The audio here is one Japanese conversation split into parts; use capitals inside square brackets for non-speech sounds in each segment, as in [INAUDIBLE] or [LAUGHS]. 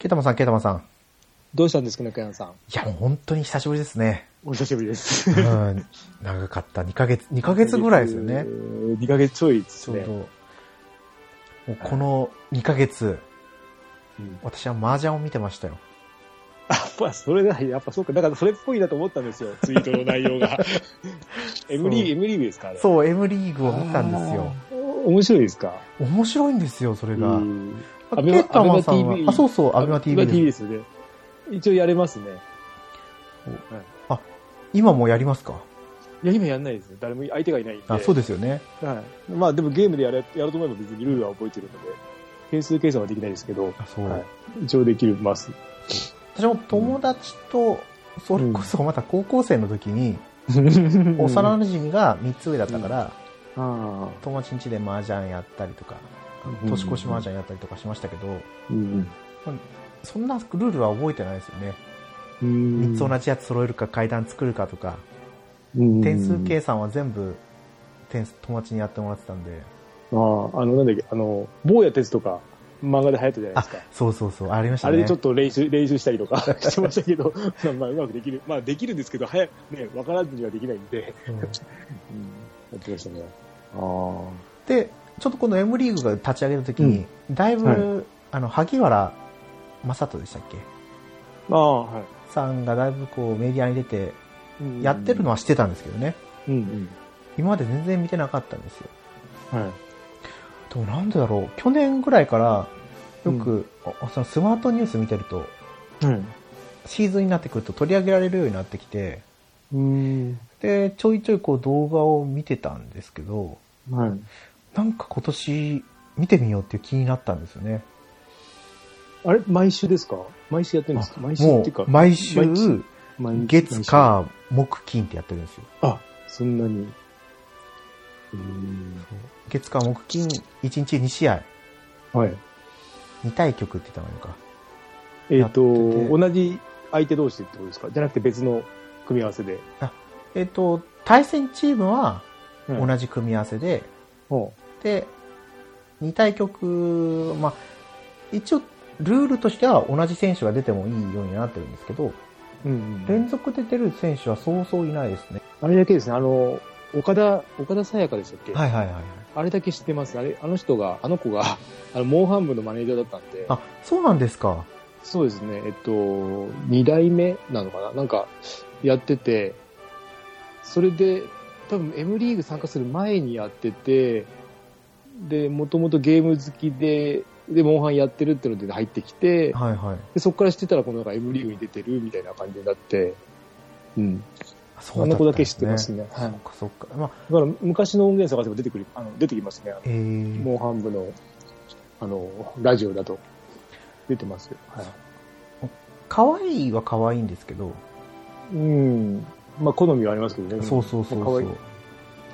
ケタマさん、ケタマさん。どうしたんですか、中山さん。いや、もう本当に久しぶりですね。お久しぶりです。うん。長かった。2ヶ月、2ヶ月ぐらいですよね。2ヶ月ちょいですね。ちょうど。もうこの2ヶ月、うん私は麻雀を見てましたよ。やっぱそれだ、やっぱそうか、だからそれっぽいなと思ったんですよ、ツイートの内容が。[LAUGHS] M リーグ、M リーグですかそう、M リーグを見たんですよ。面白いですか？面白いんですよ、それが。マあ、そうそう、アベマ TV アベマ TV で。ですすよね。一応やれますね。今もやりますか？いや、今やんないですね。誰も相手がいないんで。あ、そうですよね。はい。まあでもゲームでやるやろうと思えば別にルールは覚えてるので、変数計算はできないですけど、あ、そう。はい一応できます。私も友達と、それこそまた高校生の時に、幼 [LAUGHS] 幼馴染が3つ上だったから、あ友達ん家で麻雀やったりとか、うん年越し麻雀やったりとかしましたけど、あ。うん。そんなルールは覚えてないですよね。うん3つ同じやつ揃えるか階段作るかとか、うん点数計算は全部点数友達にやってもらってたんで、ああ、あの、なんだっけ、あの、坊や鉄とか、漫画で流行ったじゃないであすか。、そうそうそう、ありましたね。あれでちょっと練習、練習したりとか [LAUGHS] してましたけど、まあ、うまくできる。まあ、できるんですけど、早く、ね、わからずにはできないんで、うん [LAUGHS] うん、やってましたね。あで、ちょっとこの M リーグが立ち上げた時に、だいぶ、はいあの、萩原正人でしたっけ？あ。はい。さんがだいぶこうメディアに出て、やってるのは知ってたんですけどね。うんうん。今まで全然見てなかったんですよ。はい。でもなんでだろう。去年ぐらいから、よく、うあそのスマートニュース見てると、うん。シーズンになってくると取り上げられるようになってきて、うん。で、ちょいちょいこう動画を見てたんですけど、はい。なんか今年見てみようっていう気になったんですよね。あれ？毎週ですか？毎週やってるんですか？毎週もっていうか。う、毎週、月、火、木、金ってやってるんですよ。あ、そんなに。うん。月、火、木、金、1日2試合、はい。2対局って言ったのか。えっ、とやってて同じ相手同士ってことですか？じゃなくて別の組み合わせで。えっ、と、対戦チームはうん同じ組み合わせで、ほで、2対局、まあ、一応、ルールとしては同じ選手が出てもいいようになってるんですけど、う。うん、うん。連続で出る選手はそうそういないですね。あれだけですね、あの、岡田、岡田沙也加でしたっけ？はいはいはいはい。あれだけ知ってます。あれ、あの人が、あの子が、[LAUGHS] あの、モンハン部のマネージャーだったんで、あ、そうなんですか。そうですね、えっと、二代目なのかな？なんか、やってて、それで、多分 M リーグ参加する前にやってて、で、もともとゲーム好きで、で、モンハンやってるっていうので入ってきて、はいはい。でそこから知ってたら、このなんか M リーグに出てるみたいな感じになって、うん。そあの子だけ知ってまね。すね。はい。そっかそっか。まあ、だから昔の音源探せば出てくる、あの、出てきますね。えー、モンハン部の、あの、ラジオだと出てますよ。はい。可愛いは可愛いんですけど、うん。まあ、好みはありますけどね。そうそうそうそう。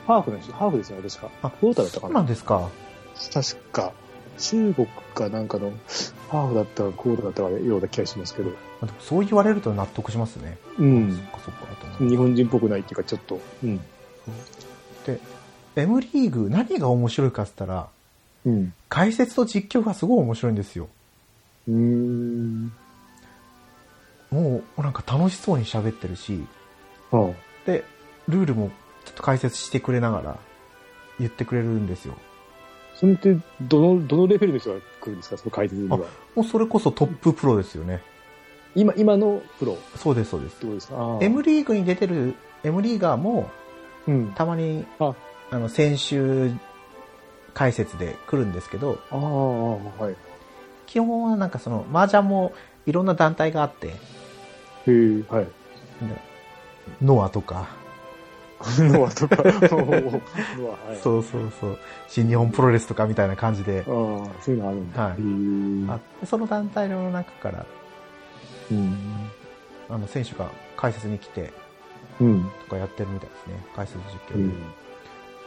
ハーフなんですハーフですよね、確か。あ、クォーターだったそうかななんですか。確か。中国かなんかのハーフだったかクォーターだったかような気がしますけど。あでもそう言われると納得しますね。そっうん。かそっかと思う。日本人っぽくないっていうか、ちょっと。うん。で、M リーグ何が面白いかって言ったら、うん。解説と実況がすごい面白いんですよ。うーん。もうなんか楽しそうに喋ってるし、あで、ルールもちょっと解説してくれながら言ってくれるんですよ。それって、どの、どのレベルの人が来るんですか？その解説には。もうそれこそトッププロですよね。今、今のプロ？っそうですそうですて。ことですか？M リーグに出てる M リーガーもうん。たまにああの選手解説で来るんですけど、ああ、はい。基本はなんかその麻雀もいろんな団体があって、へえ、はい。ノアとか、[LAUGHS] ノアとか、[LAUGHS] ノア、はい。そうそうそう、新日本プロレスとかみたいな感じで、ああ、そういうのあるんだ。はいあってその団体の中からうん。あの選手が解説に来てうん。とかやってるみたいですね、解説実況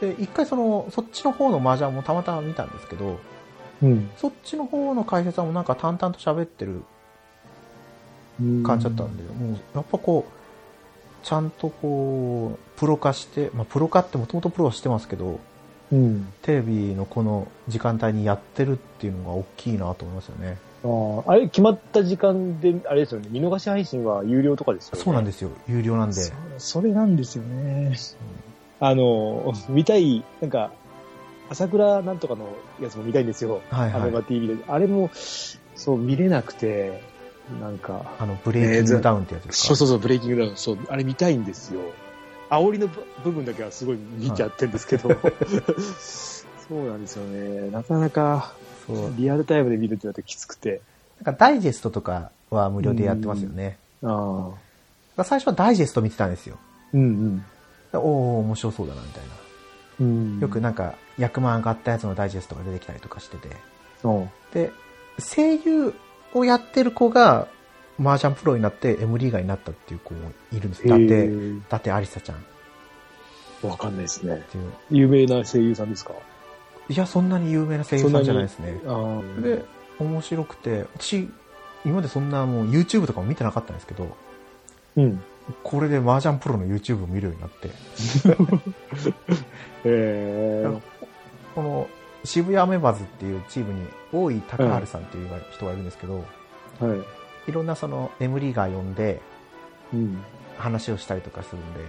うで。ん。で、一回その、そっちの方の麻雀もたまたま見たんですけど、うん。そっちの方の解説はもうなんか淡々と喋ってる感じだったんで、もうやっぱこう、ちゃんとこう、プロ化して、まあプロ化ってもともとプロはしてますけど、うん。テレビのこの時間帯にやってるっていうのが大きいなと思いますよね。あーあれ、決まった時間で、あれですよね、見逃し配信は有料とかですよね。でそうなんですよ。有料なんで。そそれなんですよね。あの、見たい、なんか、朝倉なんとかのやつも見たいんですよ。はいはいアベマ TV で。あれも、そう、見れなくて、なんか、あの、ブレイキングダウンってやつですか、そうそうそう、ブレイキングダウン、そう、あれ見たいんですよ。煽りの部部分だけはすごい見ちゃってるんですけど、[LAUGHS] そうなんですよね。なかなか。リアルタイムで見るってなってきつくて。なんかダイジェストとかは無料でやってますよね。ああ。最初はダイジェスト見てたんですよ。うんおお面白そうだな、みたいな。うん。うん。よくなんか、役満上がったやつのダイジェストが出てきたりとかしてて。そう。で、声優をやってる子が、麻雀プロになって M リーガーになったっていう子もいるんです。だって、だってありさちゃんっわかんないですね。ていう。有名な声優さんですか？いや、そんなに有名な声優さんじゃないですね。で、面白くて、私、今までそんなもう YouTube とかも見てなかったんですけど、うん。これで麻雀プロの YouTube を見るようになって、[LAUGHS] えー。この渋谷アメバズっていうチームに大井隆治さんっていう人がいるんですけど、はい。いろんなその M リーガー呼んでうん。話をしたりとかするんで、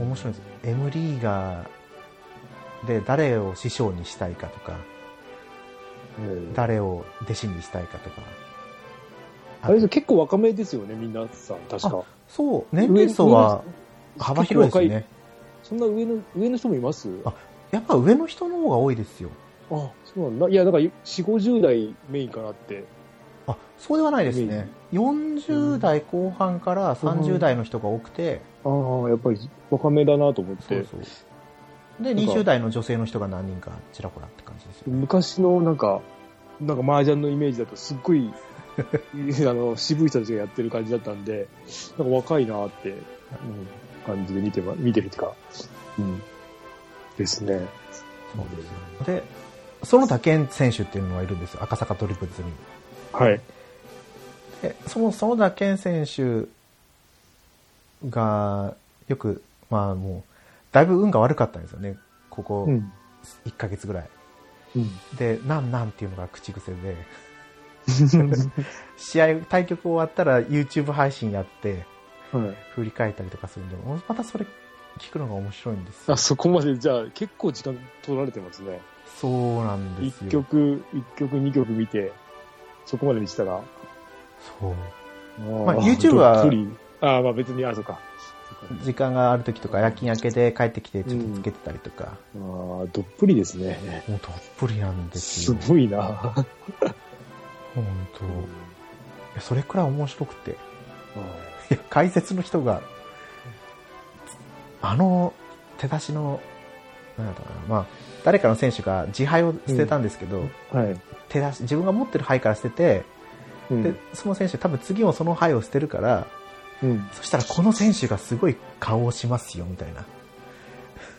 うん面白いんですよ。M リーガーで誰を師匠にしたいかとか、うん誰を弟子にしたいかとか。あれ結構若めですよね、みんなさん、確か。そう、年齢層は幅広いですね。そんな上の、上の人もいます？あやっぱ上の人の方が多いですよ。あ、そうなんだ。いや、だから、4、50代メインかなって。あ、そうではないですね。40代後半から30代の人が多くて、ああ、やっぱり若めだなと思って。そうそう。で、なんか20代の女性の人が何人かちらほらって感じですよ。昔のなんか、なんか麻雀のイメージだとすっごい、[LAUGHS] あの、渋い人たちがやってる感じだったんで、なんか若いなって、うん、感じで見てま、見てるっていうか、うん。ですね。で、園田健選手っていうのがいるんですよ。赤坂トリプルズに。はい。で、その園田健選手が、よく、まあもう、だいぶ運が悪かったんですよね。ここうん。1ヶ月ぐらい。うん。で、なんなんっていうのが口癖で、[LAUGHS] 試合、対局終わったら YouTube 配信やって、はい。振り返ったりとかするんで、またそれ聞くのが面白いんですよあ、。そこまで、じゃあ、結構時間取られてますね。そうなんです一よ。曲、一曲、二曲見て、そこまで見てたら。そう。あまあ YouTube はああ、まあ別に、あ、そうか。そうか時間がある時とか夜勤明けで帰ってきてちょっとつけてたりとか、ああ、どっぷりですね。もうどっぷりなんですすよ。ごいな。本当。それくらい面白くて。いや、解説の人が、あの手出しの、なんだったかな、まあ、誰かの選手が自敗を捨てたんですけど、はい。手出し、自分が持ってる牌から捨てて、うんで、その選手多分次もその牌を捨てるから、うんそしたらこの選手がすごい顔をしますよ、みたいな。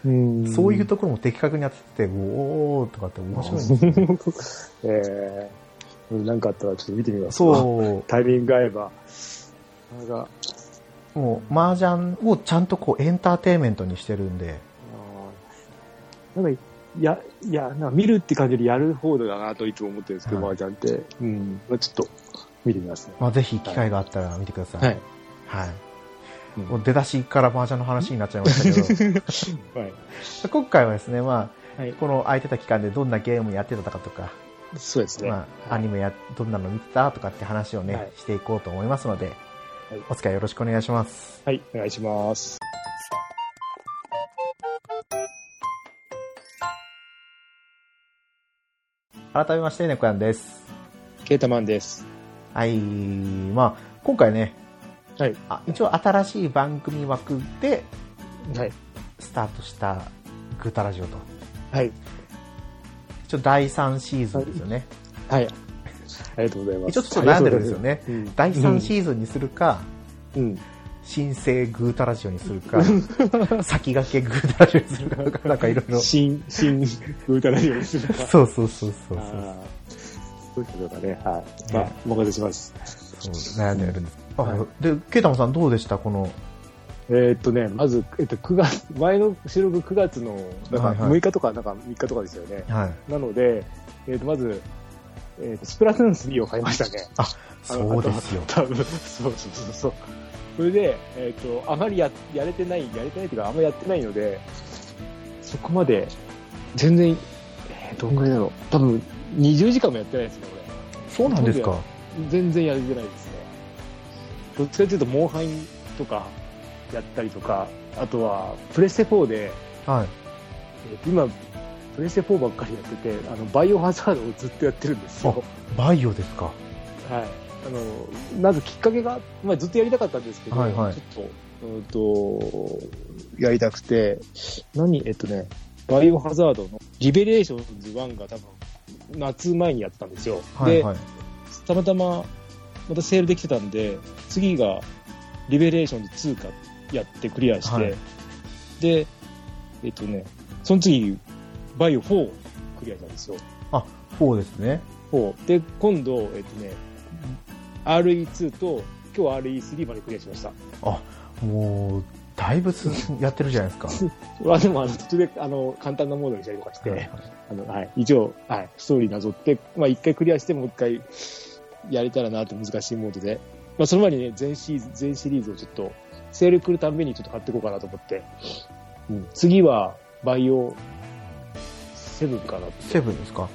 うんそういうところも的確にやってて、おーとかって面白いんですよ、ね。[LAUGHS] ええなんかあったらちょっと見てみます。う。そタイミング合えば。なんか、う。もう、麻雀をちゃんとこうエンターテインメントにしてるんで、なんか、いや、いや、なんか見るって感じよりやる方だなといつも思ってるんですけど、はい麻雀って。うん。まあちょっと、見てみますね。まあ、ぜひ機会があったら見てください。はい。はい。うんもう出だしから麻雀の話になっちゃいましたけど、[LAUGHS] はい。今回はですね、まあ、はい。この空いてた期間でどんなゲームやってたかとか、そうですね。まあ、アニメや、どんなの見てたとかって話をね、はいしていこうと思いますので、はいお付き合いよろしくお願いします。はい、お願いします。改めまして、ネコヤンです。ケータマンです。はい、まあ、今回ね、はい。あ一応新しい番組枠ではい。スタートしたグータラジオと。はい。一応第3シーズンですよね。はい。ありがとうございます。ちょっと悩んでるんですよね。うん第3シーズンにするか、うん。新生グータラジオにするか、[LAUGHS] 先駆けグータラジオにするかなんかいろいろ。そ新、新、グータラジオにするか。うそうそうそうそう。あーそういうことだね。はい。ねまあ、お任せします。そう悩んでるんです。あで、ケイタマさんどうでした？この、えーっとね、まず、えっと、9月、前の収録9月の、なんかはいはい6日とか、なんか3日とかですよね。はい。なので、えーっと、まず、えーっと、スプラトゥーン3を買いましたね。あのそうですよ。多分、そうそうそうそう。それで、えっ、と、あまりや、やれてない、やれてないというか、あんまりやってないので、そこまで、全然、えー、どんぐらいだろう。多分、20時間もやってないですね、そうなんですか。俺。全然やれてないですね。どっちかというと、モンハイとか、やったりとか、あとは、プレステ4で、はい。えー今、プレステ4ばっかりやってて、あの、バイオハザードをずっとやってるんですよ。バイオですか。はい。あの、まずきっかけが、まあ、ずっとやりたかったんですけど、はいはいちょっと、うんと、やりたくて、何、えっとね、バイオハザードのリベレーションズ1が多分、夏前にやってたんですよ。はいはい。で、たまたま、またセールできてたんで、次が、リベレーションズ2かやってクリアして、はいで、えっとね、その次、バイオ4クリアしたんですよ。あ、4ですね。4。で、今度、えっとね、RE2 と、今日 RE3 までクリアしました。もう、だいぶすやってるじゃないですか。[LAUGHS] まあでも、あの、途中で、あの、簡単なモードにしたりとかして、はいあの、はい、一応、はい、ストーリーなぞって、まあ一回クリアしてもう一回やれたらなって難しいモードで、まあその前にね、全シーズン、全シリーズをちょっと、セール来るたんびにちょっと買っていこうかなと思って、うん、次は、バイオ7かなって。セブンですか？はい。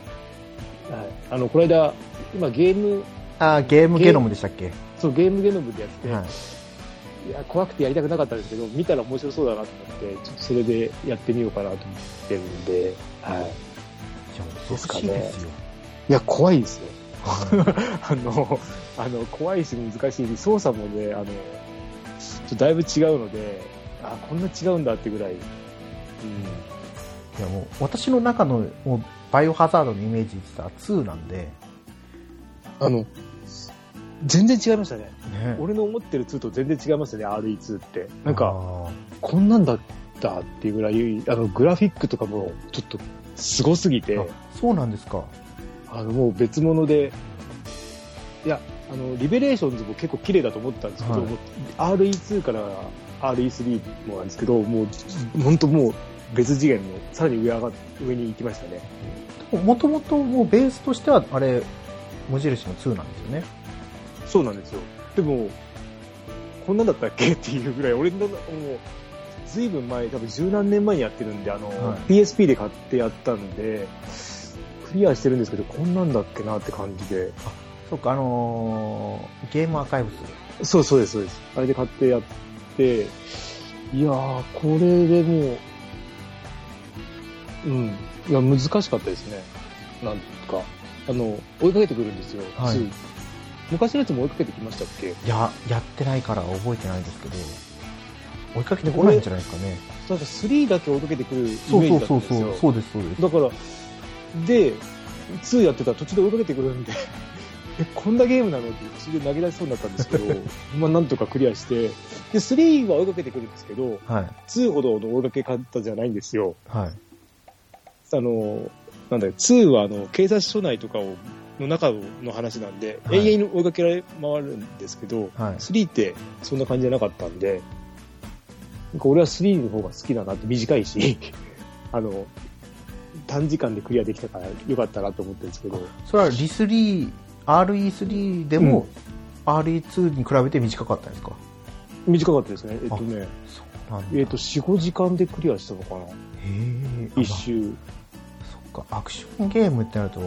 あの、この間、今ゲーム、あ、ゲームゲノムでしたっけ？そう、ゲームゲノムでやってて、はい。いや、怖くてやりたくなかったんですけど、見たら面白そうだなと思って、ちょっとそれでやってみようかなと思ってるんで、はい。いや、恐ろですよ。いや、怖いですよ。は [LAUGHS] あの、あの、怖いし難しいし、操作もね、あの、ちょだいぶ違うので、あ、こんな違うんだってぐらい。うん。いいや、もう、私の中の、もう、バイオハザードのイメージってさ、2なんで、あの、全然違いましたね。ね。俺の思ってる2と全然違いますよね、RE2 って。なんあか、ーこんなんだったっていうぐらい、あの、グラフィックとかも、ちょっと、すごすぎて、あそうなんですか。あの、もう別物で、いや、あの、リベレーションズも結構綺麗だと思ったんですけど、はいもう RE2 から RE3 もなんですけど、もう、本当もう別次元の、さらに上上が上に行きましたね。もともともうベースとしては、あれ、無印の2なんですよね。そうなんですよ。でも、こんなんだったっけ？[LAUGHS] っていうぐらい、俺の、もう、ずいぶん前、多分十何年前にやってるんで、あの、はい PSP で買ってやったんで、クリアしてるんですけど、こんなんだっけなって感じで。そうか、あのーゲームアーカイブス。そうそうです、そうです。あれで買ってやって、いやー、これでもう、うん。いや、難しかったですね。なんか。あの、追いかけてくるんですよ。はい2昔のやつも追いかけてきましたっけ？いや、やってないから覚えてないですけど、追いかけてこないんじゃないですかね。なんか3だけ追いかけてくるイメージだったんですよ。そうそう、そうです、そうです。だから、で、2やってたら途中で追いかけてくるんで、[LAUGHS] え、こんなゲームなのって途中で投げ出しそうになったんですけど、[LAUGHS] まあなんとかクリアして、で、3は追いかけてくるんですけど、はい。2ほどの追いかけ方じゃないんですよ。はい。あの、なんだよ、2はあの、警察署内とかを、の中の話なんで、はい永遠に追いかけられ回るんですけど、はい。3ってそんな感じじゃなかったんで、なんか俺は3の方が好きだなって短いし、[LAUGHS] あの、短時間でクリアできたからよかったなと思ってるんですけど、それはリ3、RE3 でも、RE2 に比べて短かったんですか？短かったですね。えっとね、そ。えっと、4、5時間でクリアしたのかな？へえ。一周。そっか、アクションゲームってなると、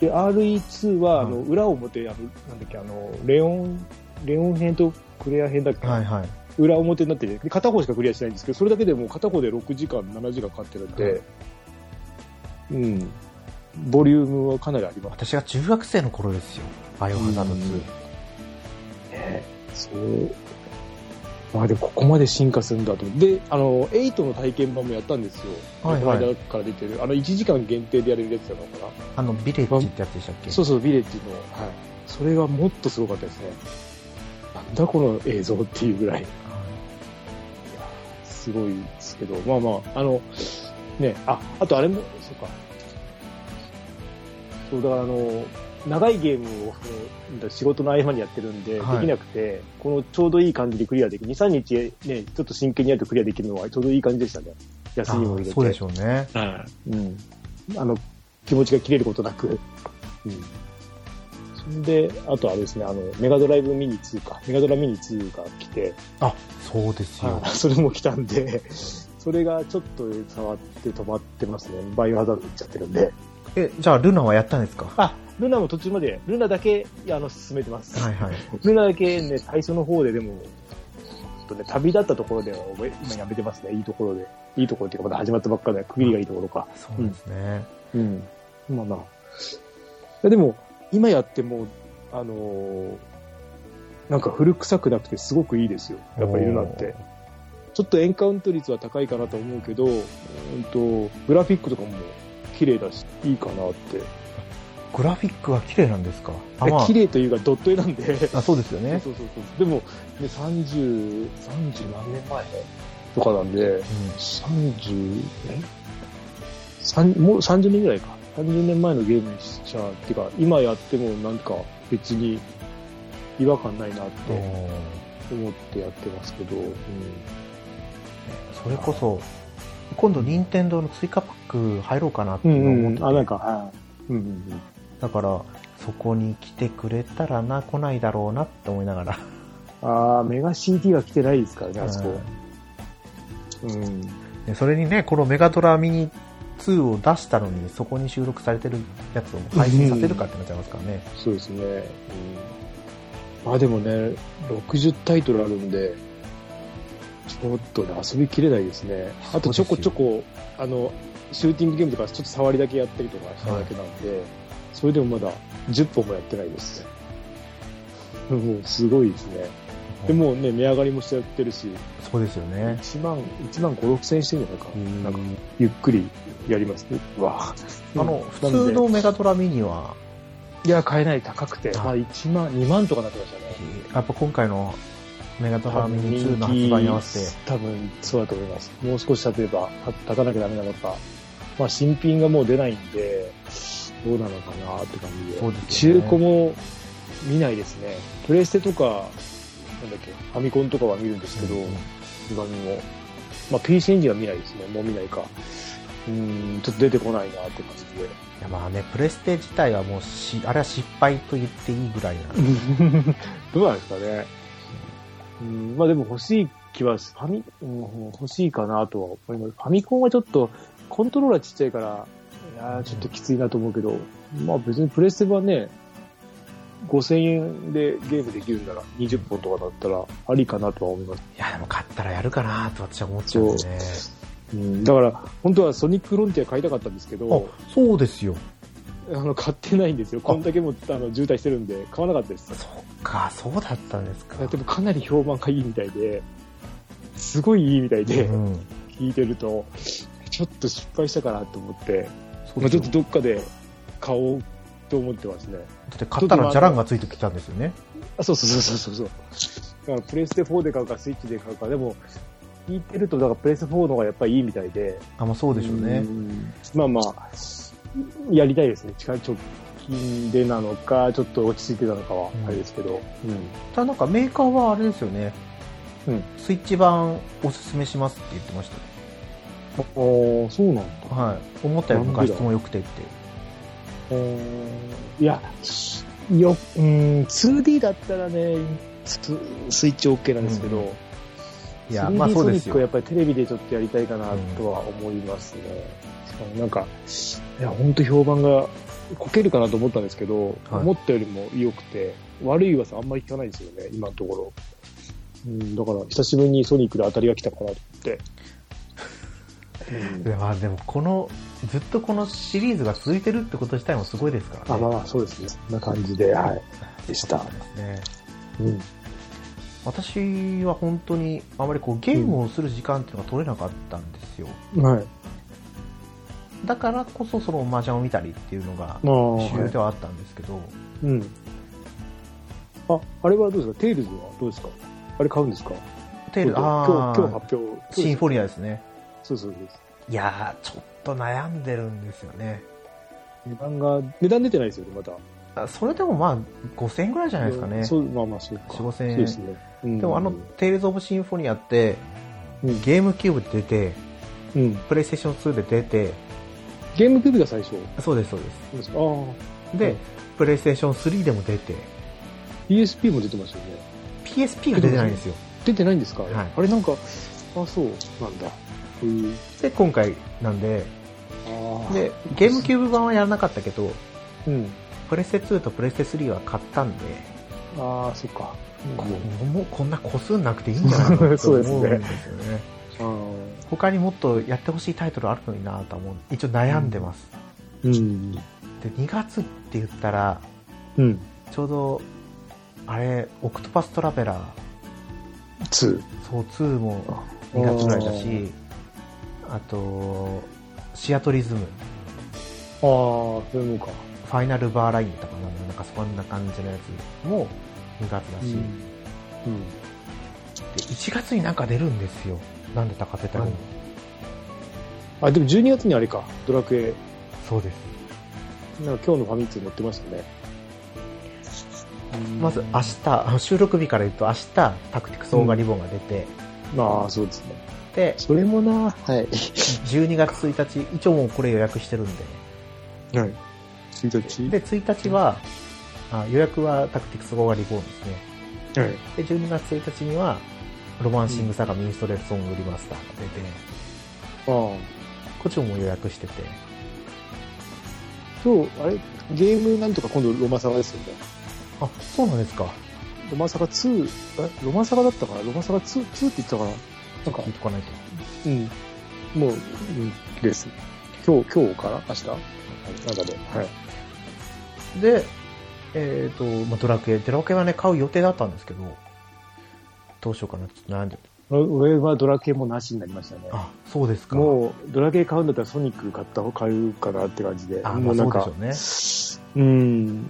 で、RE2 は、あの、はい裏表、あの、なんだっけ、あの、レオン、レオン編とクレア編だっけ、はいはい。裏表になってて、で片方しかクリアしてないんですけど、それだけでもう片方で6時間、7時間かかってるんで、はいうん。ボリュームはかなりあります私が中学生の頃ですよ。バイオハザード2。ね。そう。まあでもここまで進化するんだと。で、あの、8の体験版もやったんですよ。はいはいこの間から出てる。あの、1時間限定でやれるやつなのかな。あの、ビレッジってやつでしたっけ？そうそう、ビレッジの。はい。それがもっとすごかったですね。なんだこの映像っていうぐらい。はいすごいですけど、まあまあ、あの、ね、あ、あとあれも、そうか。そう、だからあの、長いゲームを、その仕事の合間にやってるんで、はいできなくて、このちょうどいい感じでクリアできる。2、3日ね、ちょっと真剣にやるとクリアできるのはちょうどいい感じでしたね。休みも入れて。あそうでしょうね。はい。うん。あの、気持ちが切れることなく。うん。そんで、あとあれですね、あの、メガドライブミニ2か。メガドラミニ2が来て、あ、そうですよ。はい [LAUGHS] それも来たんで、それがちょっと触って止まってますね。バイオハザード行っちゃってるんで。え、じゃあルナはやったんですか？あ、ルナも途中まで、ルナだけ、あの、進めてます。はいはい。ルナだけね、最初の方ででも、とね、旅立ったところでは、今やめてますね。いいところで。いいところっていうか、まだ始まったばっかで、区切りがいいところか。そうですね。うん。まあまあ。いやでも、今やっても、あのーなんか古臭くなくてすごくいいですよ。やっぱりルナって。ちょっとエンカウント率は高いかなと思うけど、うんと、グラフィックとかも綺麗だし、いいかなって。グラフィックは綺麗なんですか？まあ綺麗というかドット絵なんで、あ、そうですよね。そうそうそう。でも、ね、30、30何年前とかなんで、うん30、え？三もう30年ぐらいか。30年前のゲームにしちゃ、っていうか、今やってもなんか別に違和感ないなって思ってやってますけど、うん。それこそ、今度任天堂の追加パック入ろうかなってうん思ってて、うん。あ、なんか、はい。うんうんうん。だから、そこに来てくれたらな、来ないだろうなって思いながら。あー、メガ CD が来てないですからね、あそこ。うん。でそれにね、このメガドラミニ2を出したのに、そこに収録されてるやつを配信させるかってなっちゃいますからね。そうですね。うん。まあでもね、60タイトルあるんで、ちょっとね、遊びきれないですね。あとちょこちょこ、あの、シューティングゲームとかちょっと触りだけやったりとかしただけなんで、それでもまだ10本もやってないです。もうすごいですね。でもうね、値上がりもしちゃってるし、そうですよね。1万、1万5、6千円してるんじゃないか。なんか、ゆっくりやりますね。うわあの、普通のメガドラミニは、いや、買えない、高くて。はいまあ、1万、2万とかなってましたね。やっぱ今回のメガドラミニ2の発売に合わせて、多分そうだと思います。もう少し経てば、た経たなきゃダメなのか。まあ、新品がもう出ないんで、どうなのかなって感じで。そうでね中古も見ないですね。プレステとか、なんだっけ、ファミコンとかは見るんですけど、うん今にも。まあ、PC エンジンは見ないですね。もう見ないか。うん、ちょっと出てこないなって感じで。いやまあね、プレステ自体はもうし、あれは失敗と言っていいぐらいなんで、[LAUGHS] どうなんですかね。うん、まあでも欲しい気は、ファミ、うん、欲しいかなとは思います。ファミコンはちょっと、コントローラーちっちゃいから、いやーちょっときついなと思うけど、まあ別にプレステはね、5000円でゲームできるなら20本とかだったらありかなとは思います。いやでも買ったらやるかなと私は思っちゃうんでね。うん、だから、本当はソニックフロンティア買いたかったんですけど、あ、そうですよ。あの、買ってないんですよ。こんだけもあの渋滞してるんで、買わなかったです。そっか、そうだったんですか。でもかなり評判がいいみたいで、すごいいいみたいで、うん。聞いてると、ちょっと失敗したかなと思って、まあちょっとどっかで買おうと思ってますね。だって買ったらジャランがついてきたんですよね。あ、そうそうそうそうそう。だからプレステ4で買うか、スイッチで買うか、でも、聞いてると、だからプレステ4の方がやっぱりいいみたいで。あ、まあそうでしょうね。んまあまあ、やりたいですね。近い直近でなのか、ちょっと落ち着いてたのかはうん、あれですけど。ただなんかメーカーはあれですよね。うんスイッチ版おすすめしますって言ってましああ、そうなんだ。た。はい。思ったよりも画質も良くてって。いや、よ、うん、2D だったらね、ススイッチ OK なんですけど、うんいや、3D まあそうですソニックはやよ。っぱりテレビでちょっとやりたいかなとは思いますね。しかもなんか、いや、本当評判が、こけるかなと思ったんですけど、はい思ったよりも良くて、悪い噂あんまり聞かないんですよね、今のところ。うん、だから、久しぶりにソニックで当たりが来たかなと思って。うんまあでもこの、ずっとこのシリーズが続いてるってこと自体もすごいですからね。あ、まあまあ、そうですね。そんな感じで、はい。でした。ですね。うん。私は本当にあまりこうゲームをする時間っていうのが取れなかったんですよ。はい。だからこそその麻雀を見たりっていうのがまあ、主流ではあったんですけど、うん。あ、あれはどうですか？テイルズはどうですか？あれ買うんですか？テール、今日、あ今日あ、発表。シンフォニアですね。そうそうそう。いやー、ちょっと悩んでるんですよね。値段が、値段出てないですよね、また。あそれでもまあ、5000円ぐらいじゃないですかね。そう、まあまあ、そうか。4 5000円そうですね。うんでもあの、テイルズ・オブ・シンフォニアって、うんゲームキューブで出て、うん。プレイステーション2で出て、ゲームキューブが最初。そうです、そうです。ああ。で、はいプレイステーション3でも出て、PSP も出てますよね。PSP が出てないんですよ。出てないんですか、はいあれなんか、あ、そうなんだ。で、今回なんで。で、ゲームキューブ版はやらなかったけど、うん。プレステ2とプレステ3は買ったんで、ああ、そっか。こもうこんな個数なくていいんじゃないかなと思うんですよね。[LAUGHS] あ他にもっとやってほしいタイトルあるのになとは思う。一応悩んでます。ーうん。で、2月って言ったら、うん。ちょうど、あれ、オクトパストラベラー、2。そう、2も2月ぐらいだし、あと、シアトリズム、ああ、そういうのか。ファイナルバーラインとかなんだなんかそんな感じのやつも2月だし、うん。で1月になんか出るんですよ。なんで高瀬太郎はいあ、でも12月にあれか、ドラクエ。そうです。なんか今日のファミ通載ってましたね。まず明日、あ収録日から言うと明日、タクティクスオーガリボンが出て、まあ、そうですね。で、それもな、はい。12月1日、一応もうこれ予約してるんで、はい。1日？で、1日は、あ予約はタクティクスオーガリボンですね。はい。で、12月1日には、ロマンシングサガミンストレートソングリマスターが出て、あこっちももう予約してて、あ。今日、あれ？ゲームなんとか今度ロマサガですよね。あ、そうなんですか。ロマサガ2、え？ロマサガだったかな？ロマサガ2、2って言ってたかな？なんか聞い、とかないと。うん。もう、うん、です。今日、今日かな明日？なんかで。はい。で、えっ、と、まあ、ドラクエ、ドラクエはね、買う予定だったんですけど、どうしようかな、ちょっと悩んでて。俺はドラケもなしになりましたね。あ、そうですか。もう、ドラケ買うんだったらソニック買った方買うかなって感じで。あ、もまあ、うなんかそうでしょ、うね。うん、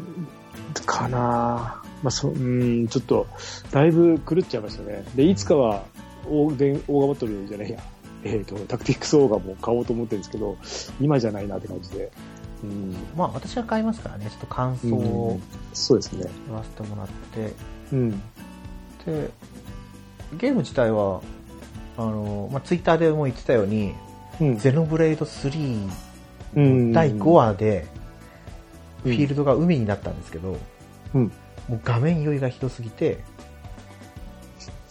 かなまあ、そ、うん、ちょっと、だいぶ狂っちゃいましたね。で、いつかは、オーガバトルじゃないや。[LAUGHS] えっ、と、タクティックスオーガも買おうと思ってるんですけど、今じゃないなって感じで。うん、まあ、私は買いますからね、ちょっと感想うをんそうですね。言わせてもらって、うん。で、ゲーム自体は、あの、まあ、ツイッターでも言ってたように、うん。ゼノブレイド3うん第5話で、うんフィールドが海になったんですけど、うんもう画面酔いがひどすぎて、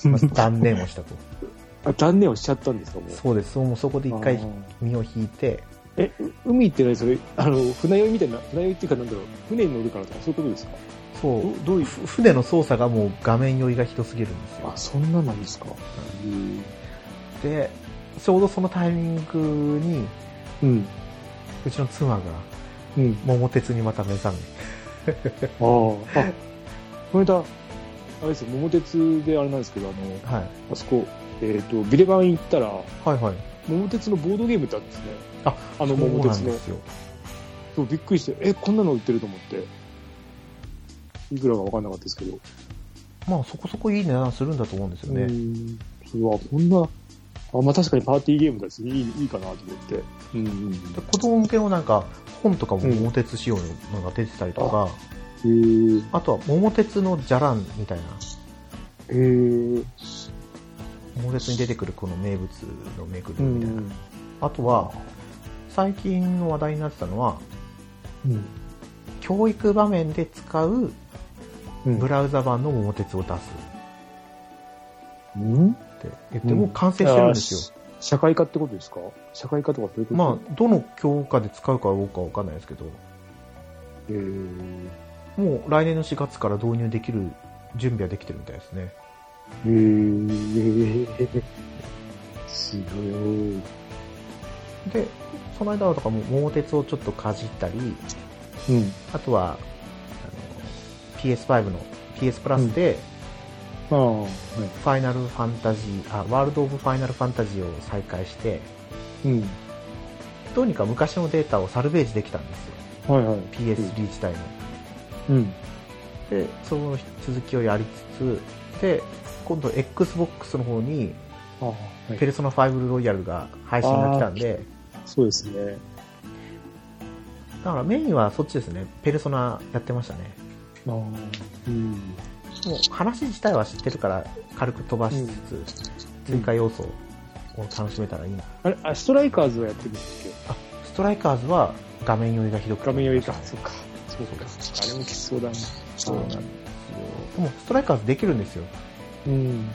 まあ断念をしたと。あ、断念をしちゃったんですか、もう。そうです。もうそこで一あ回ー身を引いて、え、う海って何それ、あの、船酔いみたいな、船酔いっていうかなんだろう、船に乗るからとかそういうことですか？そう、どどういう、ふ船の操作がもう画面酔いがひどすぎるんですよあ、。そんななんですか？うん。で、ちょうどそのタイミングに、うん。うちの妻がうん。桃鉄にまた目覚め、ああ。あ、この間、あれですよ、桃鉄であれなんですけど、あの、はい。あそこ、えっ、と、ビレバン行ったら、はいはい。桃鉄のボードゲームってあるんですね。あ、あの桃鉄のそうなんで。すよ。そう、びっくりして、え、こんなの売ってると思って。いくらかわかんなかったですけど。まあそこそこいい値段するんだと思うんですよね。うん。それは、こんな、あ、まあ確かにパーティーゲームだし、いい、いいかなと思って。うんうん。で子供向けのなんか本とかも桃鉄仕様ののが出てたりとか、あとは桃鉄のじゃらんみたいな、へー。桃鉄に出てくるこの名物のめぐるうみたいな。ん。あとは、最近の話題になってたのは、うん。教育場面で使ううん。ブラウザ版の桃鉄を出す。うん？って言って、もう完成してるんですよ。社会科ってことですか？社会科とかそういうこと？まあ、どの教科で使うかどうかはわかんないですけど、えー、もう来年の4月から導入できる準備はできてるみたいですね。えー、すごい。で、その間はとかも桃鉄をちょっとかじったり、うん。あとは、あの PS5 の PS プラスで、ああ、はい。ファイナルファンタジー、あ、ワールドオブファイナルファンタジーを再開して、うん。どうにか昔のデータをサルベージできたんですよ。はいはい。PS3 自体の。うん。で、その続きをやりつつ、で、今度 Xbox の方に、ああ、はペルソナ5ロイヤルが配信が来たんで、そうですね。だからメインはそっちですね。ペルソナやってましたね。ああ。うん。もう話自体は知ってるから軽く飛ばしつつ、うん追加要素を楽しめたらいいな。あれ、あ、ストライカーズはやってるんですっあ、ストライカーズは画面酔いがひどくけ画面よりか。そそうか。そうか。あれもきつそうだな。そうなんですよ。でもストライカーズできるんですよ。うん。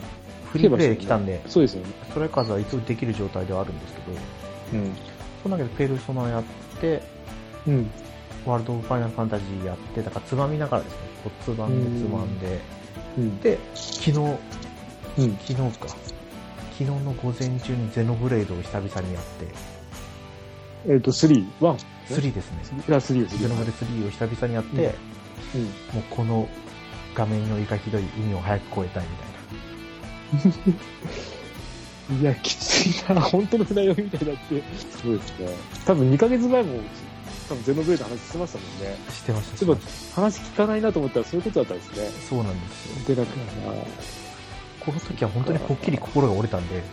フリープレイで来たんで、そうですよね。ストライカーズはいつもできる状態ではあるんですけど、うん。その中でペルソナやって、うん。ワールド・オブ・ファイナル・ファンタジーやって、だからつまみながらですね、こうつまんでつまんで、うん。で、昨日、うん。昨日か。昨日の午前中にゼノブレードを久々にやって、えっと、3、1。3ですね。いや、3です。ゼノブレ3を久々にやって、うん。もうこの画面のいかひどい海を早く越えたいみたいな。[LAUGHS] いや、きついな。本当の船酔いみたいになって。そうですね。多分2ヶ月前も、多分ゼノブレード話してましたもんね。してました。ちょっと話聞かないなと思ったらそういうことだったんですね。たそうなんですよ。で、なんかな。この時は本当にぽっきり心が折れたんで、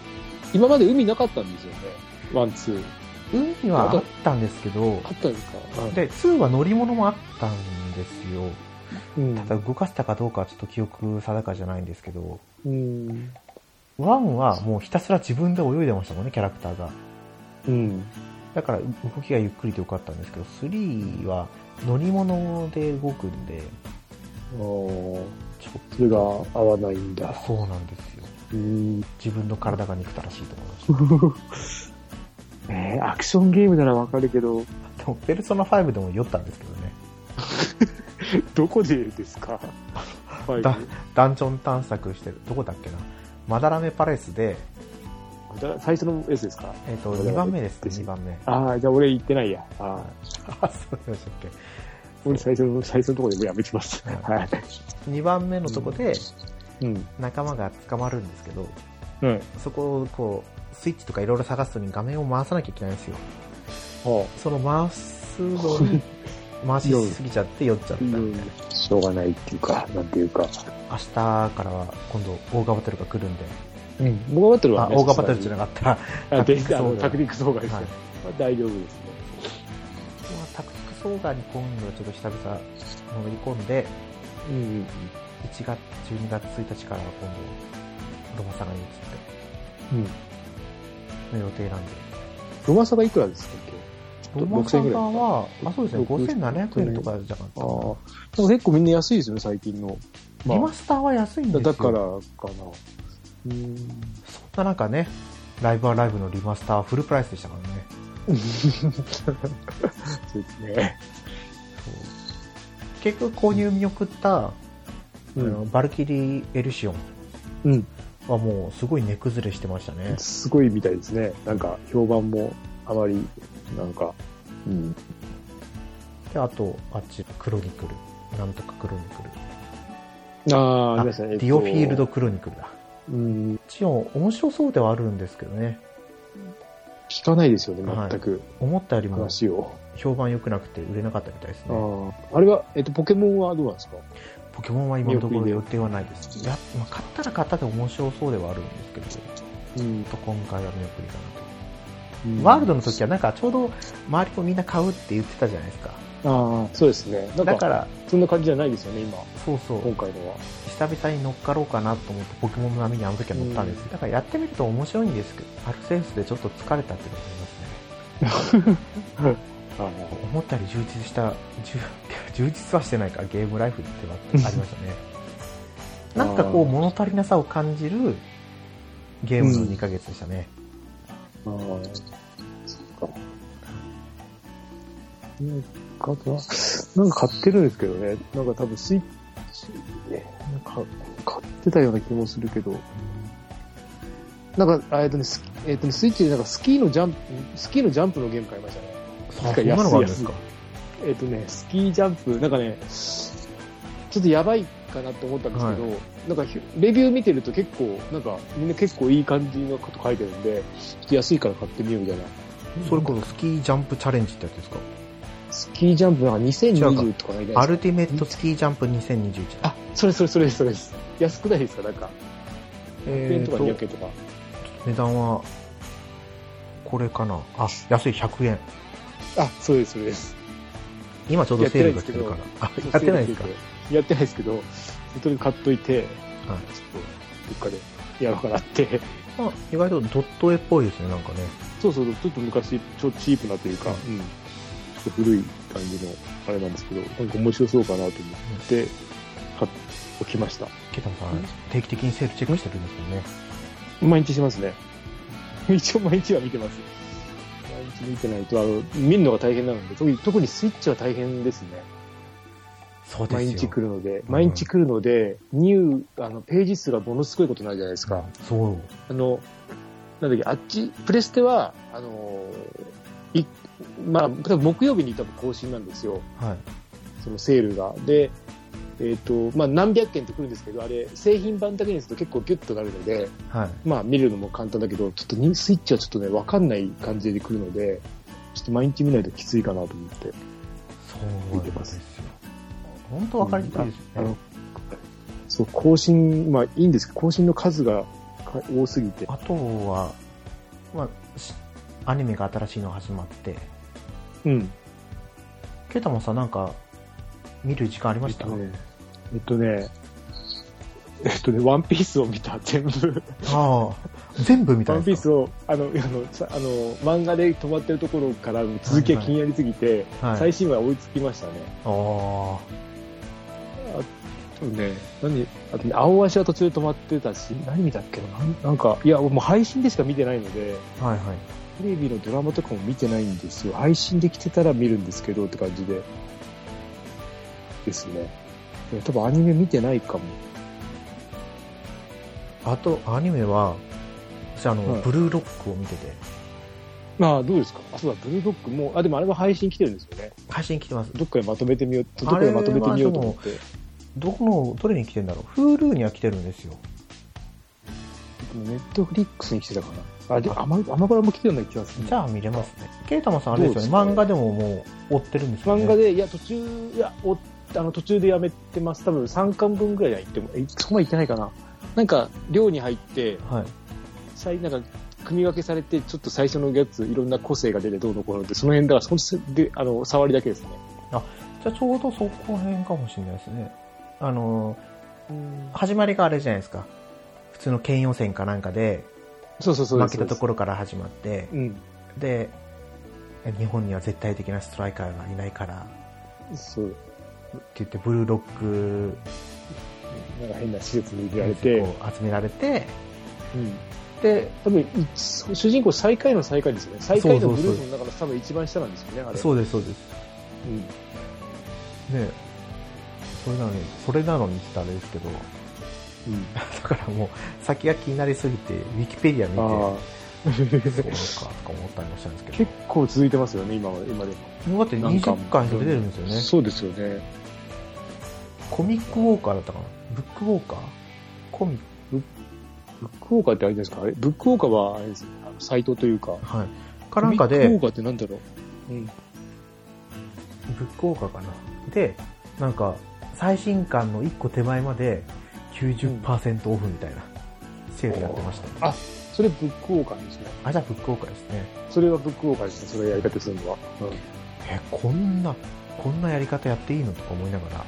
今まで海なかったんですよね。 One、Two。海はあったんですけどあ、ったんですか？で、2は乗り物もあったんですよ。うん。ただ動かせたかどうかはちょっと記憶定かじゃないんですけど、うん。1はもうひたすら自分で泳いでましたもんね、キャラクターが。うん。だから動きがゆっくりでよかったんですけど、3は乗り物で動くんで、ちょっそれが合わないんだと。そうなんですよ。うん。自分の体が憎たらしいと思いまし [LAUGHS] えー、アクションゲームならわかるけど、た。でも、ペルソナ5でも酔ったんですけどね。[LAUGHS] どこでですか？[LAUGHS] はい。だダンジョン探索してる。どこだっけな？マダラメパレスで、だ最初のやつですか？えっ、と、マダラメ2番目ですね、です2番目。ああ、じゃあ俺行ってないや。ああ、あ、[LAUGHS] そうでしたっけ。俺最初の、最初のところでもうやめてます。はいはい。2番目のとこでうん。仲間が捕まるんですけど、うん。そこをこう、スイッチとかいろいろ探すのに画面を回さなきゃいけないんですよ。はその回すのに、[LAUGHS] 回しすぎちゃって酔っちゃったたいうん。しょうがないっていうか、なんていうか。な。明日からは今度、オーガバトルが来るんで、うん。僕がバトルはあ、ね、オーガバトルじゃなかったら、あ、タクテでィクスオーガタクティクスオーガですね。はいまあ大丈夫ですね。まあタクティクスオーガに今度はちょっと久々乗り込んで、うん。1月、12月1日からは今度、ロマサガに移っうん。ての予定なんで。ロマサがいくらですかロマサ6000ぐガらいは、あ、そうですね、6000 5700円とかじゃなかった。かな。でも結構みんな安いですよね、最近の。まあリマスターは安いんですよ。だからかな。うん。そんな中ね、ライブはライブのリマスターはフルプライスでしたからね。[LAUGHS] そうですね。結局購入見送った、うあのバルキリー・エルシオンうん。はもうすごい値崩れしてましたね。すごいみたいですね。なんか、評判もあまり、なんか、うん。で、あと、あっち、クロニクル。なんとかクロニクル。ああ、あありましたね。えっとディオフィールド。クロニクルだ。うん。一応、面白そうではあるんですけどね。聞かないですよね、はい全く。思ったよりも。評判良くなくて売れなかったみたいですあね。あ。あれは、えっと、ポケモンはどうなんですか？ポケモンは今のところ予定はないです。や、まあ、買ったら買ったで面白そうではあるんですけど、うんと今回は見送りかなと。ワールドの時はなんかちょうど周りもみんな買うって言ってたじゃないですか。ああ、そうですね。か、だから、そんな感じじゃないですよね、今。そうそう、今回のは。久々に乗っかろうかなと思ってポケモンの波にあの時は乗ったんです。だからやってみると面白いんですけど、アルセウスでちょっと疲れたっていうのがありますね。[LAUGHS] あ思ったより充実した、充 [LAUGHS] 充実はしてないか、ゲームライフってはありましたね。[LAUGHS] なんかこう物足りなさを感じるゲームの2ヶ月でしたね。あ、ああ、そっか。なんか、なんか買ってるんですけどね。なんか多分スイッチ、ね、なんか買ってたような気もするけど。なんか、あえっとね、スえっとね、スイッチでなんかスキーのジャンプ、スキーのジャンプのゲーム買いましたね。あそんなのがあるんですか？えっとね、スキージャンプ、なんかね、ちょっとやばいかなと思ったんですけど、なんかひレビュー見てると結構、なんかみんな結構いい感じのこと書いてるんで、ちょっと安いから買ってみようみたいな。それこそスキージャンプチャレンジってやつですか？スキージャンプなんか2020とかないですかアルティメットスキージャンプ2021だ。あ、それそれそれそれです。安くないですか？なんか。100円とかと200円とか。値段は、これかなあ、安い100円。あ、そうです、そうです。今ちょうどセールが来てるから。あ、やってないですか？やってないですけど、それ買っといて、はい。ちょっと、どっかでやろうかなって。あ、意外とドット絵っぽいですね、なんかね。そうそうそう、ちょっと昔、ちょっとチープなというか、うん。ちょっと古い感じの、あれなんですけど、なんか面白そうかなと思って、買っておきました。ケタマさん、定期的にセールチェックしてるんですよね。毎日しますね。[LAUGHS] 一応毎日は見てます。見てないと、あの、見るのが大変なので、特に、特にスイッチは大変ですね。そうですよ。毎日来るので、毎日来るので、ニュー、あの、ページ数がものすごいことになるじゃないですか。そう。あの、なんだっけ、あっち、プレステは、あの、い、まあ、多分木曜日に多分更新なんですよ。はい。そのセールが。で、えっ、と、まあ、何百件って来るんですけど、あれ、製品版だけにすると結構ギュッとなるので、はい。まあ、見るのも簡単だけど、ちょっとにスイッチはちょっとね、わかんない感じで来るので、ちょっと毎日見ないときついかなと思って。そうなんですよ。本当分かりにくいですよねあの。、そう、更新、まあいいんですけど、更新の数がか多すぎて。あとは、まあ、しアニメが新しいの始まって、うん。ケタマさんなんか、見る時間ありました、えっとね、えっとね、えっとね、ワンピースを見た、全部。ああ、全部見たワンピースを、あの、あの、さあの漫画で止まってるところからの続きが気になりすぎて、はい。最新話追いつきましたね。ああ、あとね、何、あとね、青足は途中で止まってたし、何見たっけな？なんか、いや、もう配信でしか見てないので、はいはい。テレビのドラマとかも見てないんですよ。配信できてたら見るんですけどって感じで。ですね。多分アニメ見てないかも。あと、アニメは、私あの、はいブルーロックを見てて、まあ、どうですか？あ、そうだ、ブルードッグも、あ、でもあれは配信来てるんですよね。配信来てます。どっかでまとめてみよう、どっかでまとめてみようと思って。どこの、どれに来てんだろう ?Hulu には来てるんですよ。ネットフリックスに来てたかな。あ、で、アマ、アマプラも来てるような気がする。じゃあ見れますね。ケイタマさんあれですよね。漫画でももう追ってるんですよね。漫画で、いや、途中、いや、お、あの、途中でやめてます。多分3巻分ぐらいは行っても、え、そこまで行ってないかな。なんか、寮に入って、はい。最なんか組み分けされて、ちょっと最初のやつ、いろんな個性が出てどうのこうのって、その辺だから、そので、あの、触りだけですね。じゃあちょうどそこら辺かもしれないですね。あの、始まりがあれじゃないですか。普通の県予選かなんかで、そうそうそう。負けたところから始まって、うん。で、日本には絶対的なストライカーがいないから、そう。って言って、ブルーロックなんか変な施設に入れられこて、う集められて、うん。で、多分、い主人公最下位の最下位ですよね。最下位のグループの中の多分一番下なんですよね、あれ。そうです、そうです。うん。ねそれなのに、それなのにってあれですけど、うん。[LAUGHS] だからもう、先が気になりすぎて、ウィキペディア見て。そうか、とか思ったりもしたんですけど。結構続いてますよね、今は、今でも。もうだって20回出るんですよね。そうですよね。コミックウォーカーだったかな？ブックウォーカー？コミッブックウォーカーってあれですか？ブックウォーカーは、あれですあのサイトというか。ク、はい。かなんかで、ブックウォーカーってなんだろう？うん。ブックウォーカーかな？で、なんか、最新刊の1個手前まで90%オフみたいな、セールやってました、ねあそれブックウォーカーですね。あ、じゃあブックウォーカーですね。それはブックウォーカーですね、それやり方するのは。え、こんな、こんなやり方やっていいのとか思いながら、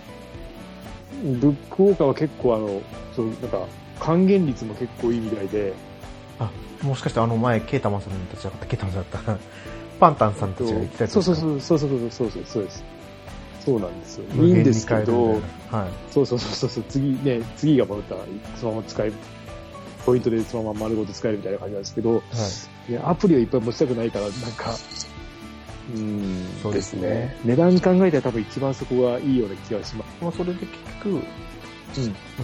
うん。ブックウォーカーは結構あの、そう、なんか、還元率も結構いいみたいで、あ、もしかしてあの前、ケータマンさんたちじゃなかった、ケータマンさんだった、[LAUGHS] パンタンさんたちが言ってたやつそうそうう。そう、そうそうそう、そうそうそうです。そうなんですよ。いいんですけど、はい。そうそうそうそう、次ね、次が戻ったら、そのまま使える。ポイントでそのまま丸ごと使えるみたいな感じなんですけど、はい。いやアプリをいっぱい持ちたくないから、なんか、うーん、そうですねね。値段考えたら多分一番そこがいいような気がします。まあ、それで結局、うん。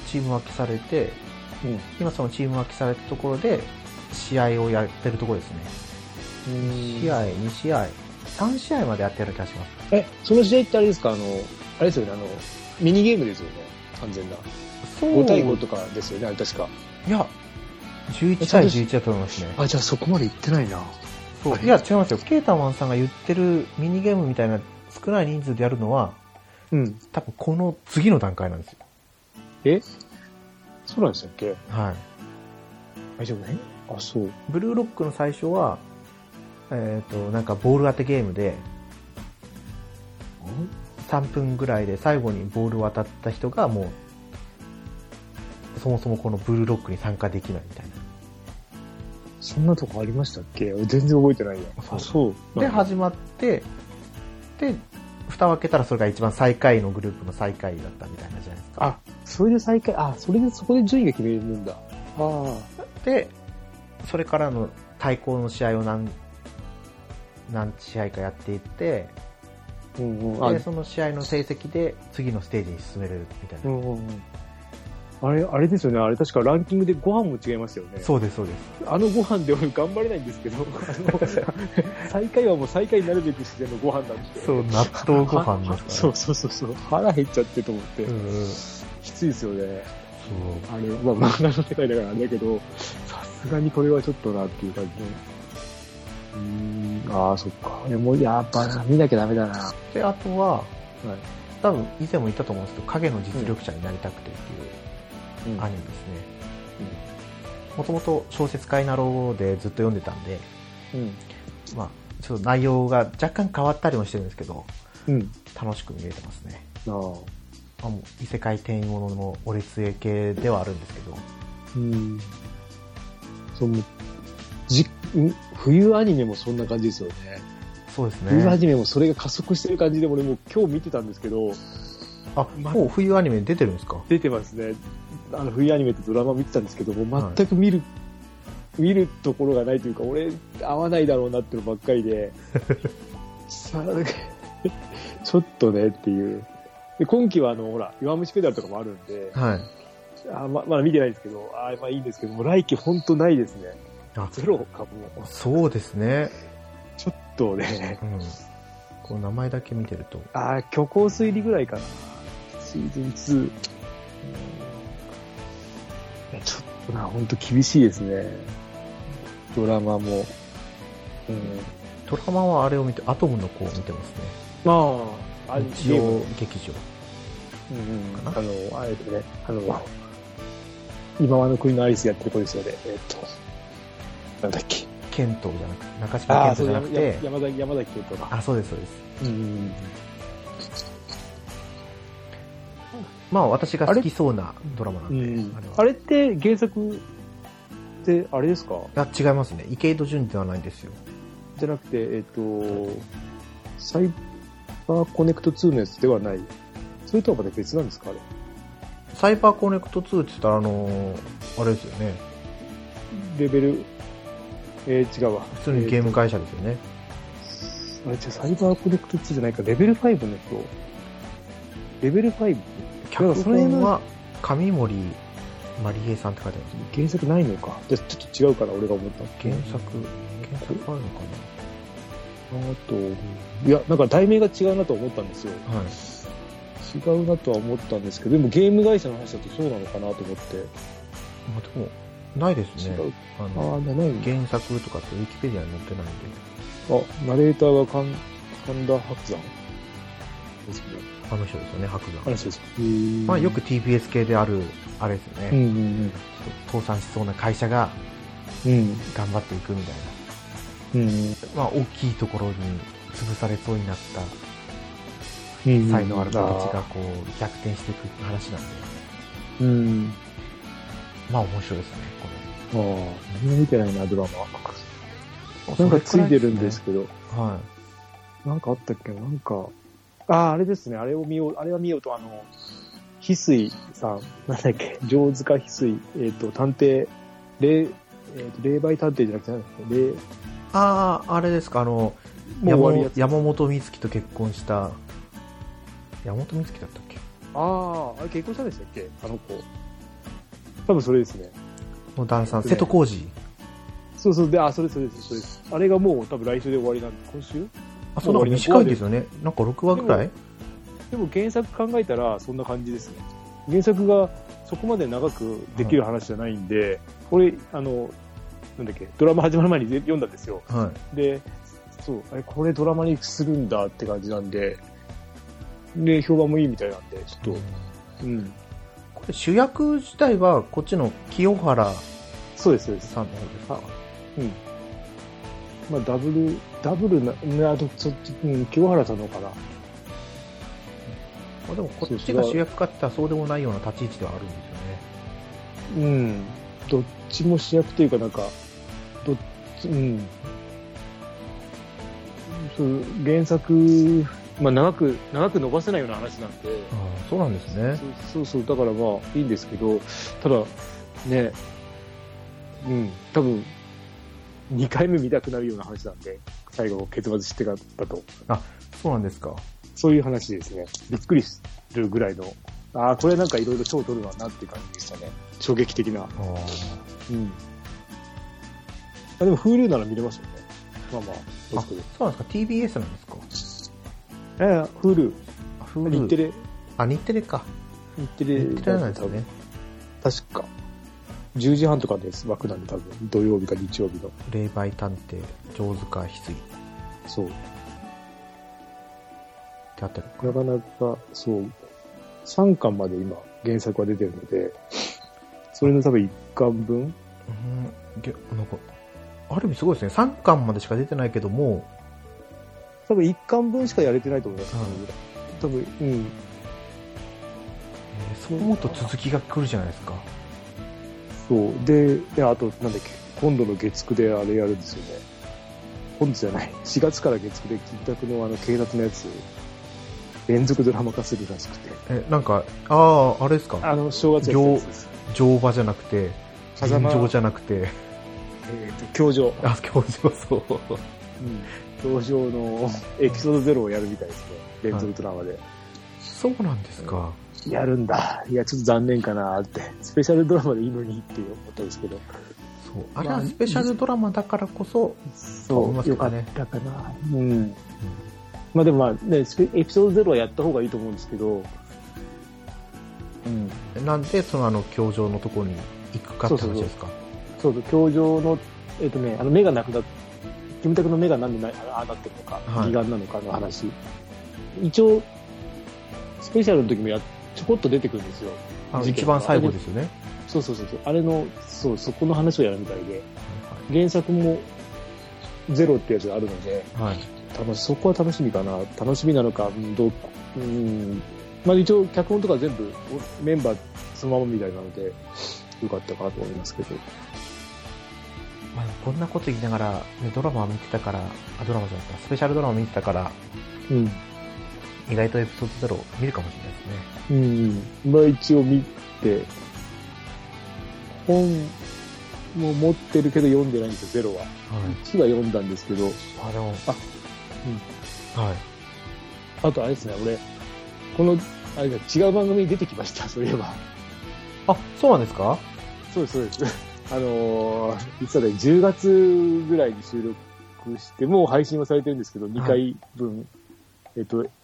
チーム分けされて、うん。今そのチーム分けされたところで、試合をやってるところですね。試合、2試合、3試合までやってる気がします。え、その試合ってあれですか？あの、あれですよね、あの、ミニゲームですよね。完全な。そう5対5とかですよね、あれ確か。いや、11対11だと思いますね。あ、じゃあそこまで行ってないな。そういや、違いますよ。ケータマンさんが言ってるミニゲームみたいな少ない人数でやるのは、うん。多分この次の段階なんですよ。え？そうなんでしたっけはい。あ、じゃあね。あ、そう。ブルーロックの最初は、えっ、と、なんかボール当てゲームで、3分ぐらいで最後にボール渡った人がもう、そもそもこのブルーロックに参加できないみたいな。そんなとこありましたっけ？俺全然覚えてないや。あ、そう。で、始まって、で、蓋を開けたらそれが一番最下位のグループの最下位だったみたいなじゃないですか。あ、それで再開、あ、それでそこで順位が決めるんだ。あで、それからの対抗の試合を何、何試合かやっていって、あ。うんうん。あで、その試合の成績で次のステージに進めれるみたいな。うんうんうん。あれ、あれですよね。あれ確かランキングでご飯も違いますよね。そうです、そうです。あのご飯で俺頑張れないんですけど、あの、[LAUGHS] 最下位はもう最下位になるべくしてのご飯なんですよ。そう、納豆ご飯ですから、[LAUGHS] そうそうそうそう。腹減っちゃってと思って。うんうん。きついですよね。そう。あれ、まあ漫画の世界だからあれだけど、さすがにこれはちょっとなっていう感じで。うーん、ああ、そっか。いやもうやっぱ見なきゃダメだな。はで、あとは、い。多分以前も言ったと思うんですけど、影の実力者になりたくてっていううんアニメですね。もともと小説家になろうでずっと読んでたんで、うん。まあ、ちょっと内容が若干変わったりもしてるんですけど、うん。楽しく見れてますね。ああ。まあ、もう異世界転移もののオレツエ系ではあるんですけど、うん。その、じ、ん？冬アニメもそんな感じですよね。そうです冬アね。ニメもそれが加速してる感じで、俺もう今日見てたんですけど、あ、もう冬アニメ出てるんですか？出てますね。あの、冬アニメってドラマ見てたんですけど、もう全く見る、見るところがないというか、俺、合わないだろうなってのばっかりで、さ [LAUGHS] ちょっとねっていう。で今期はあの、ほら、弱虫ペダルとかもあるんで、はい。あままだ見てないですけど、あまあいいんですけど、もう来期ほんとないですね。あ、ゼロかもう、そうですね。ちょっとね、うん。こう名前だけ見てると。あー虚構推理ぐらいかな。シーズン2。やちょっとな、ほんと厳しいですね。ドラマも。うん。ドラマはあれを見て、アトムの子を見てますね。まあ、日曜劇場。うんあの、あれですね、あの、今はの国のアリスやってる子ですよね。えっと、なんだっけ。ケントじゃなくて、中島ケントじゃなくて、や山崎、山崎健人が。あ、そうです、そうです。うん。まあ私が好きそうなドラマなんで、うんあれは。あれって原作って、あれですか？あ違いますね。池井戸潤ではないんですよ。じゃなくて、えっ、と、サイバーコネクト2のやつではない。それとはまた別なんですかあれ？サイバーコネクト2って言ったら、あのーあれですよね。レベル、えー、違うわ。普通にゲーム会社ですよね。えーあれ、じゃあサイバーコネクト2じゃないか。レベル5のやつを。レベル 5? 脚それの本は上森まりえさんって書いてあるんです原作ないのか。じゃあちょっと違うかな、俺が思った。原作、原作あるのかあと、いや、なんか題名が違うなと思ったんですよ。なはい。違うなとは思ったんですけど、でもゲーム会社の話だとそうなのかなと思って。まあ、でも、ないですね。違う。ああの、あ、ない。原作とかってウィキペディアに載ってないんで。あ、ナレーターが神神田伯山ですね。あの人ですよね、白山。話です。まあよく TBS 系である、あれですよね。うんうん倒産しそうな会社がうん。うん。頑張っていくみたいうん。な。まあ大きいところに潰されそうになったうん。才能ある子たちがこう逆転していくって話なんで、うん。まあ面白いですね、これ。ああ、何も見てないな、ドラマ。ななんかついてるんですけど。はなんかあったっけ？なんか、ああ、あれですね。あれを見よう、あれは見ようと、あの、翡翠さん、なんだっけ、城塚翡翠、えっ、と、探偵、霊、えっ、と、霊媒探偵じゃなくて、霊、い。ああ、あれですか、あの、もう終山本美月と結婚した、山本美月だったっけ？あ、あれ結婚したんでしたっけ？あの子。多分それですね。の旦那さん、ね瀬戸康史。そうそう、で、あ、それそれです、それです。あれがもう多分来週で終わりなんで、今週？あ、そんな短いですよね。なんか6話ぐらい？でも原作考えたらそんな感じですね。原作がそこまで長くできる話じゃないんで、俺、あの、なんだっけ、ドラマ始まる前に読んだんですよ。はで、そう、あれ、これドラマにするんだって感じなんで、で、評判もいいみたいなんで、ちょっい。と、うん。これ主役自体はこっちの清原そうです、そうです。さんの方ですか？うん。まあ、ダブル、ダブルな、ねあと、ちょっと、うん、清原さんのかな。まあ、でもこっちが主役かって言ったらそうでもないような立ち位置ではあるんですよね。うん。どっちも主役というか、なんか、どっち、うん。そう、原作、まあ長く、長く伸ばせないような話なんで、ああそうなんですね。そうそうそう、だからまあいいんですけど、ただ、ね、うん、多分、2回目見たくなるような話なんで、最後結末知ってからだと。そうなんですか。そういう話ですね。びっくりするぐらいの、ああ、これなんかいろいろ賞取るわなって感じでしたね。衝撃的な。あうん。あでも Hulu なら見れますよね。まあまあ、ああそうなんですか TBS なんですかええ、Hulu。あ Hulu 日テレ、あ、日テレか。日テレ。日テレなんですね。確か。10時半とかです、枠なんで多分。土曜日か日曜日の。霊媒探偵、上塚翡翠っそう。てあったのか。なかなか、そう。3巻まで今、原作は出てるので、それの多分1巻分？うん、げなんか、ある意味すごいですね。3巻までしか出てないけども、多分1巻分しかやれてないと思います。はい多分、うん。えーそう思うと続きが来るじゃないですか。そう。で、で、あと、なんだっけ、今度の月9であれやるんですよね。今度じゃない。[LAUGHS] 4月から月9で金卓のあの警察のやつ、連続ドラマ化するらしくて。え、なんか、ああ、あれですか？あの、正月やつです。乗馬じゃなくて、臨風間場じゃなくて、えっ、と、教場。[LAUGHS] あ、教場そう。うん。教場のエピソード0をやるみたいですね。連続ドラマで。そうなんですか。やるんだ。いや、ちょっと残念かなって。スペシャルドラマでいいのにって思ったんですけど。そう。あれはスペシャルドラマだからこそ、と思いますけよかったかな。うん。まあでもまあね、エピソード0はやった方がいいと思うんですけど、うん。なんで、そのあの、教場のところに行くかって話ですか？そうそう、教場の、えっ、とね、あの目がなくなっ、キムタクの目がなんでなああなってるのか、はい義眼なのかの話。一応、スペシャルの時もや、ちょこっと出てくるんですよ。一番最後ですよね。そうそうそうそう。あれの、そう、そこの話をやるみたいで、原作もゼロってやつがあるので、はい。楽し、そこは楽しみかな。楽しみなのか、うんどう、うん。まあ一応、脚本とか全部メンバーそのままみたいなので、よかったかなと思いますけど。まあ、こんなこと言いながら、ね、ドラマを見てたから、あ、ドラマじゃないか、スペシャルドラマを見てたから、うん。意外とエピソード0見るかもしれないですね。うん。まあ一応見て、本も持ってるけど読んでないんですよ、ゼロは。はい。1は読んだんですけど、あ、でも、あ、はい。あとあれですね、俺、この、あれだ、違う番組に出てきました、そういえば。あ、そうなんですか？そうです、そうです。[LAUGHS] あのー、実はね、10月ぐらいに収録して、もう配信はされてるんですけど、2回分、えっと、なんだっけ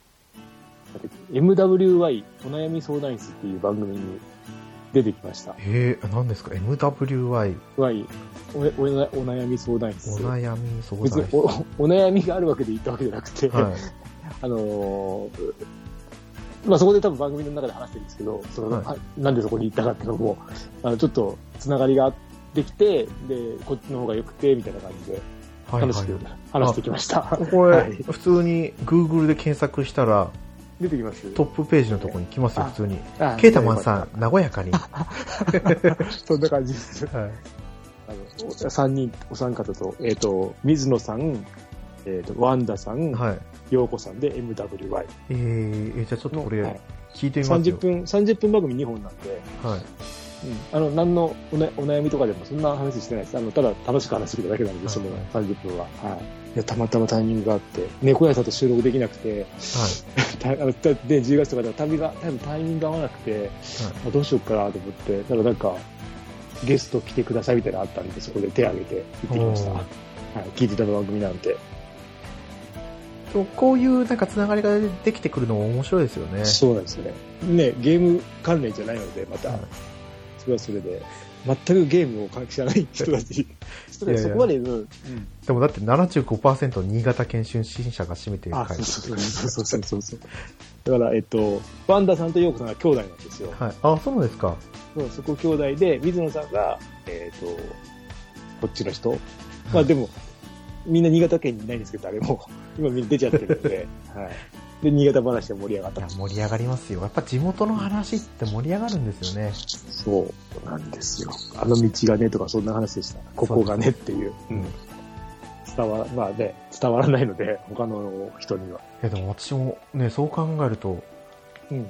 MWY お悩み相談室っていう番組に出てきました。えー、何ですか ?MWY、Y おおお悩み相談室。お悩み相談室。おお悩みがあるわけで言ったわけじゃなくて、はい。[LAUGHS] あのーまあ、そこで多分番組の中で話してるんですけど、そのはいあなんでそこに行ったかっていうのも、あの、ちょっとつながりができて、で、こっちの方が良くて、みたいな感じで、はい楽しく話してきました。これ、[LAUGHS] はい普通に Google で検索したら、出てきます？トップページのところに来ますよ、あ普通に。あケータマンさん、和やかに。はそんな感じです。い。あの、3人、お三方と、えっ、と、水野さん、えっ、と、ワンダさん、はい。陽子さんで MWY えー、えーじゃあちょっとこれ、はい聞いてみますよ30。分、30分番組2本なんで、はい。うん、あの、何のお,、ね、お悩みとかでもそんな話してないです。あの、ただ楽しく話してるだけなんで、はいその30分は。はい。いや、たまたまタイミングがあって、猫屋さんと収録できなくて、たあのたで、10月とかで旅が、多分タイミングが合わなくて、あどうしようかなと思って、だからなんか、ゲスト来てくださいみたいなのあったんで、そこで手挙げて行ってきました。はい。聞いてた番組なんで。こういうなんかつながりができてくるのも面白いですよね。そうなんですよね。ね、ゲーム関連じゃないので、また、はいそれはそれで、全くゲームを知らない人たち、人たちそこまでの、うんでもだって75%新潟県出身者が占めているあ、回そうそうそうそうそうそう。だから、えっと、ワンダさんとヨーコさんが兄弟なんですよ。はい。あ、そうなんですか。そうそこ兄弟で、水野さんが、えっと、こっちの人。まあでも、みんな新潟県にいないんですけど、誰も。今みんな出ちゃってるので、[LAUGHS] はい。で、新潟話で盛り上がったいや。盛り上がりますよやっぱ地元の話って盛り上がるんですよねそうなんですよ。あの道がねとかそんな話でした。ここがねっていう。うん。伝わ、まあね、伝わらないので、他の人には。いやでも私もねそう考えるとうん。も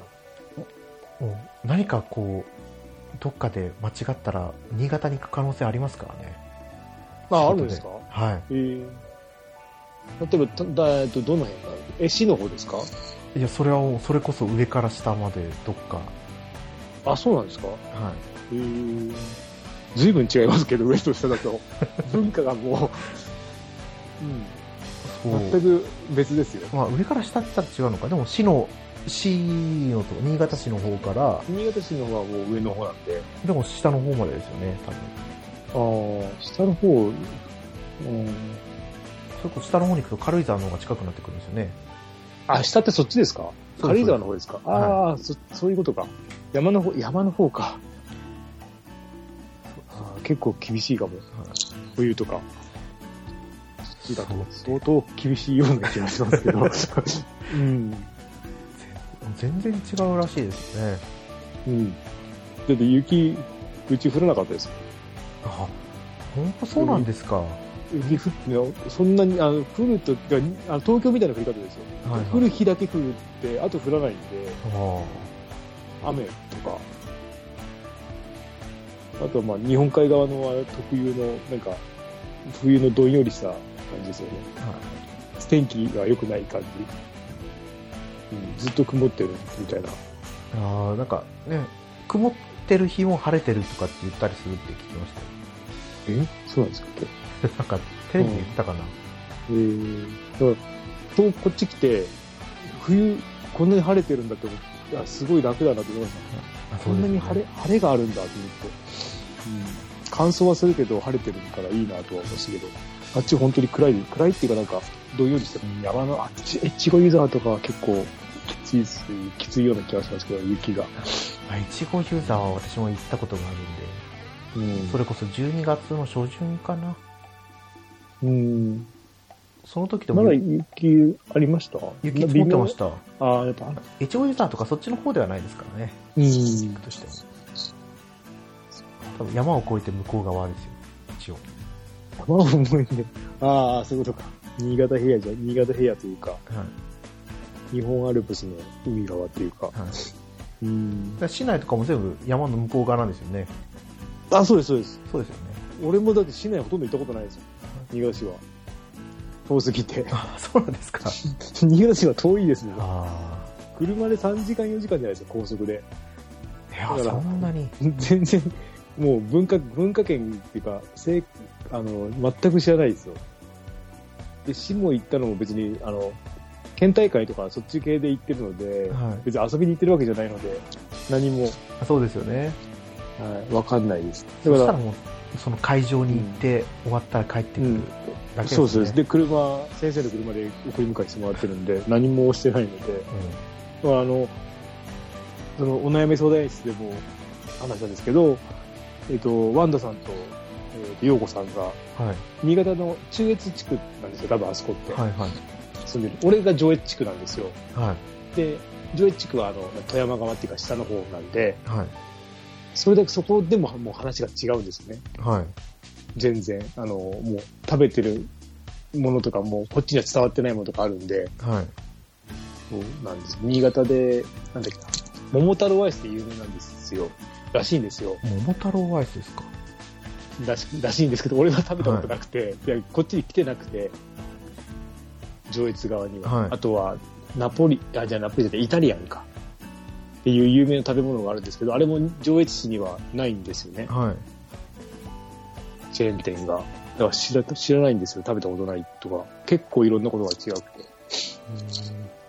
う何かこうどっかで間違ったら新潟に行く可能性ありますからねあ、あるんですか？はえー例えば、ただえっと、どの辺が？え、市の方ですか？いいやそれはもうそれこそ上から下までどっか。あ、そうなんですか？はい。えー、随分違いますけど、上と下だと。[LAUGHS] 文化がもう、うん、全く別ですよ。まあ、上から下って言ったら違うのか。でも市の市のと新潟市の方から。新潟市の方はもう上の方なんで。でも下の方までですよね多分。ああ、下の方、うん、それこそ下の方に行くと軽井沢の方が近くなってくるんですよねあ、下ってそっちですか？軽井沢の方ですか？あはあ、そ、そういうことか。山の方、山の方か。あー結構厳しいかも。冬とか。冬だと相当厳しいような気がしますけど。[LAUGHS] うん。全然違うらしいですねうん。だって雪、うち降らなかったです。あ本当そうなんですか、雪降っての、そんなに、あの、降るときが、あの東京みたいな降り方ですよ。はいはい降る日だけ降って、あと降らないんで、あ雨とか。あとはまあ、日本海側の特有の、なんか、冬のどんよりした感じですよね。あ、はい天気が良くない感じ。うん、ずっと曇ってるみたいな。あーなんかね曇ってる日も晴れてるとかって言ったりするって聞きましたよえ？そうなんですか [LAUGHS] なんかテレビで言ったかな、えー、だから、とこっち来て、冬、こんなに晴れてるんだって思って、すごい楽だなと思いました。あこんなに晴れ、晴れがあるんだと思って。うん。乾燥はするけど、晴れてるからいいなとは思いましたけど、あっち本当に暗い、暗いっていうかなんか、どんよりした山の、あっち、越後湯沢とかは結構、きついきついような気がしますけど、雪が。あいちごユーザーは私も行ったことがあるんでうん。それこそ12月の初旬かなうん。その時でもまだ雪ありました？雪積もってまし。たああ、やっぱ、いちごユーザーとかそっちの方ではないですからねうん。としても多分山を越えて向こう側ですよ一応山を思いんで。ああ、そういうことか。新潟平野じゃ、新潟平野というか、はい、日本アルプスの海側というか。はい、うん。ら市内とかも全部山の向こう側なんですよねあ、そうです、そうです。そうですよね俺もだって市内ほとんど行ったことないですよ。新潟市は。遠すぎて。あそうなんですか新潟市は遠いですね。あ車で3時間4時間じゃないですか、高速で。あいやそんなに全然、もう文化、文化圏っていうか、せいあの、全く知らないですよ。で、市も行ったのも別に、あの、県大会とかそっち系で行ってるので、はい別に遊びに行ってるわけじゃないので、何も、あそうですよねはい、わかんないです。だからら、そしたもうその会場に行って、終わったら帰ってくるだけです、ね。そうそうです。で、車、先生の車で送り迎えしてもらってるんで、何もしてないので、だからあの、そのお悩み相談室でも話したんですけど、えっ、と、ワンダさんと、えーと、ヨーコさんが、うんはい。新潟の中越地区なんですよ、多分あそこって。はいはい。住んでる。俺が上越地区なんですよ。はい。で、上越地区はあの、富山側っていうか下の方なんで、はいそれだけそこでももう話が違うんですね。はい全然。あの、もう食べてるものとかもこっちには伝わってないものとかあるんで、はいそうなんです。新潟で、なんだっけな、桃太郎アイスって有名なんですよ。らしいんですよ。桃太郎アイスですか？らしらしいんですけど、俺は食べたことなくて、い、やこっちに来てなくて、上越側には。はいあとは、ナポリ、あ、じゃあナポリじゃなくてイタリアンか。っていう有名な食べ物があるんですけど、あれも上越市にはないんですよね。はいチェーン店が。だから知ら知らないんですよ。食べたことないとか。結構いろんなことが違くて。や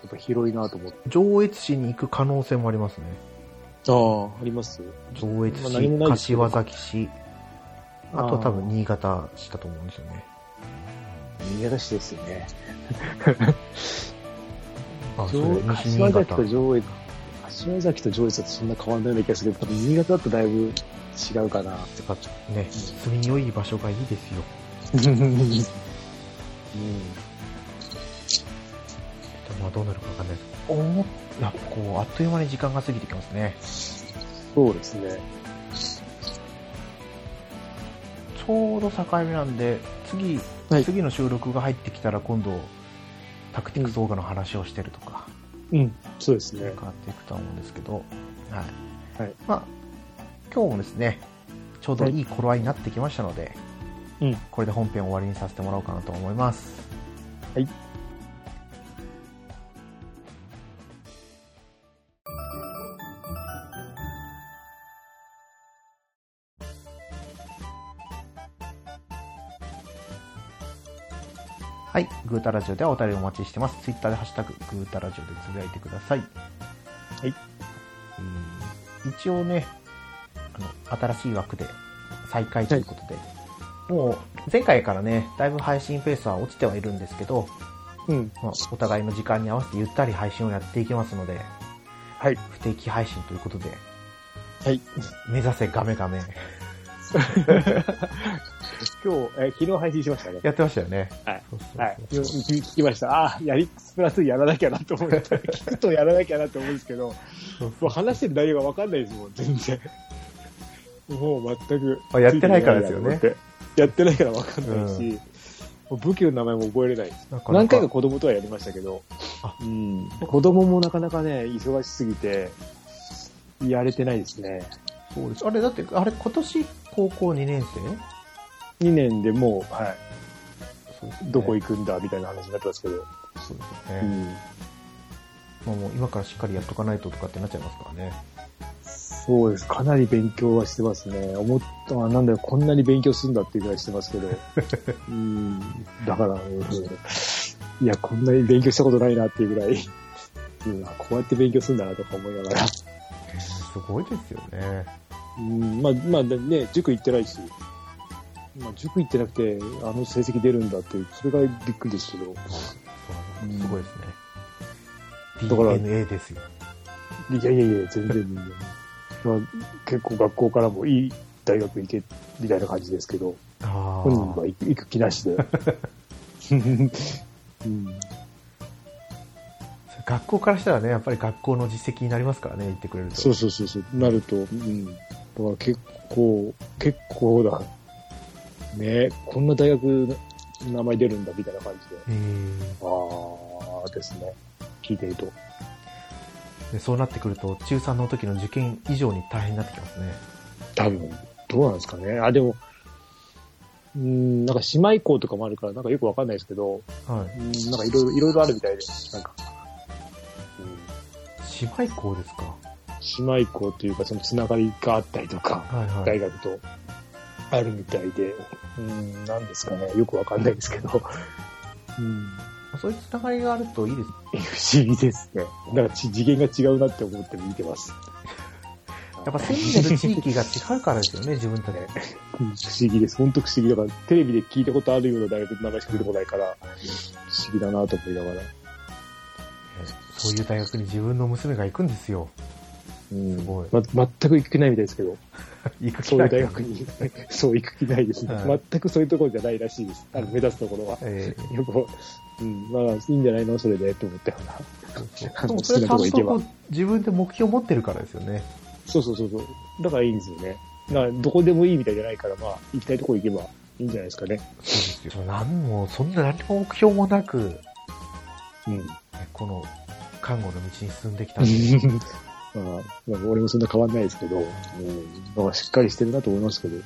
っぱ広いなと思って。上越市に行く可能性もありますねああ、あります？上越まあ柏崎市あとは多分新潟市だと思うんですよね新潟市ですよね。[LAUGHS] あそう上西新柏崎潟と上越、柏崎と上越だとそんな変わんないような気がするけど、新潟だとだいぶ違うかな。てかね住みよい場所がいいですようん。多分まあどうなるかわかんないですけど、思っやっぱこう、あっという間に時間が過ぎてきますね。そうですね。ちょうど境目なんで、次、はい次の収録が入ってきたら今度、タクティクスオーガの話をしてるとか、うん。そうですね変。わっていくとは思うんですけど、はい。はいまあ、今日もですね、ちょうどいい頃合いになってきましたので、うん。これで本編終わりにさせてもらおうかなと思います。はい。はい。グータラジオではお便りお待ちしてます。ツイッターでハッシュタグ、グータラジオでつぶやいてください。はい。うん一応ね、あの、新しい枠で再開ということで、もう前回からね、だいぶ配信ペースは落ちてはいるんですけど、うん。まあ、お互いの時間に合わせてゆったり配信をやっていきますので、はい。不定期配信ということで、はい。目指せガメガメ。[LAUGHS] 今日、え昨日配信しましたね。やってましたよね。はい。そうそうそうはい。聞きました。ああ、やり、プラスやらなきゃなと思って、[LAUGHS] 聞くとやらなきゃなと思うんですけど、もう話してる内容がわかんないですもん、全然。もう全く。あやってないからですよね。やってないからわかんないし、もう武器の名前も覚えれない。なかなか何回か子供とはやりましたけどあ、うん。子供もなかなかね、忙しすぎて、やれてないですね。そうです。あれ、だって、あれ、今年高校2年生？2年でもう、はい、そうですねどこ行くんだみたいな話になってますけど、そうですね。ん。まあもう今からしっかりやっとかないととかってなっちゃいますからね。そうです。かなり勉強はしてますね。思ったあなんだよ、こんなに勉強するんだっていうぐらいしてますけど。[LAUGHS] うん。だから、うんいや、こんなに勉強したことないなっていうぐらい、うん、あこうやって勉強するんだなとか思いながら。すごいですよね。うん、まあ、まあね、塾行ってないし、まあ、塾行ってなくて、あの成績出るんだっていう、それがびっくりですけど。すごいですね。だから DNA ですよ。いやいやいや、全然全然。まあ、結構学校からもいい大学行け、みたいな感じですけど、あ本人は行く気なしで。[LAUGHS] うん、あ。学校からしたらね、やっぱり学校の実績になりますからね、言ってくれると。そうそうそうそう、なると、うん。だから結構、結構だ。ねこんな大学の名前出るんだみたいな感じで。えーああですね。聞いてると。でそうなってくると、中3の時の受験以上に大変になってきますね。多分、どうなんですかね。あ、でも、うん、なんか姉妹校とかもあるから、なんかよくわかんないですけど、はい。うん、なんかいろいろ、いろいろあるみたいで、なんか、姉妹校ですか？うん、姉妹校というか、そのつながりがあったりとか、はいはい。大学とあるみたいで、うん、なんですかね。よくわかんないですけど、うん、そういうつながりがあるといいです。不思議ですね。なんかち次元が違うなって思って見てます。やっぱ住んでる地域が違うからですよね、自分たち。うん不思議です。本当不思議だから、テレビで聞いたことあるような大学の名前しか出てこないから、不思議だなと思いながら。そういう大学に自分の娘が行くんですよ。うんすごいま、全く行く気ないみたいですけど、行く気そういう大学に、[LAUGHS] そう行く気ないですね、はい全くそういうところじゃないらしいです。あの、目指すところは。えよく、うん、まあ、いいんじゃないのそれで、って思ったような。ー、[LAUGHS] でもそれはちゃんとこう自分で目標を持ってるからですよね。そうそうそうそう。だからいいんですよね。だから、どこでもいいみたいじゃないから、まあ、行きたいところ行けばいいんじゃないですかね。そうですよ。何も、そんな何も目標もなく、ねうん。この看護の道に進んできたんで、[LAUGHS] まあ、まあ俺もそんな変わんないですけど、うん、しっかりしてるなと思いますけど。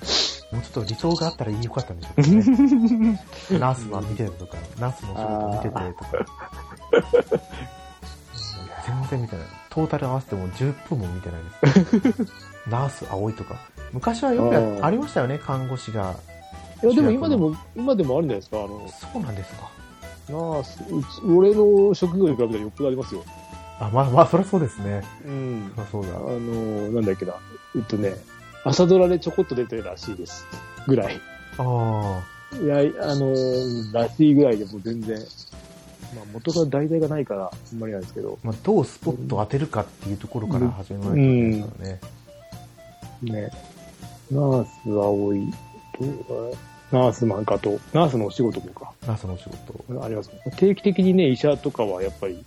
もうちょっと理想があったらよかったんでしょうね。[LAUGHS] ナースは見てるとか、ナースの仕事見ててとか。全然見てない。トータル合わせても10分も見てないです。ナース青いとか。昔はよくやありましたよね、看護師が。いや、でも今でも、今でもあるんじゃないですか。あの、そうなんですか。ナース、俺の職業に比べたらよっぽどありますよ。あ、まあまあ、そりゃそうですね。うん。そりゃそうあだ。の、なんだっけな。えっとね、朝ドラでちょこっと出てるらしいです。ぐらい。あいや、あの、らしいぐらいでも全然、まあ元が題材がないから、あんまりなんですけど、あ。まあ、どうスポットを当てるかっていうところから始めないといけないですからね。ね。ナース青いと、ナースマンかと、ナースのお仕事とか、ナースのお仕事。あります。定期的にね、医者とかはやっぱり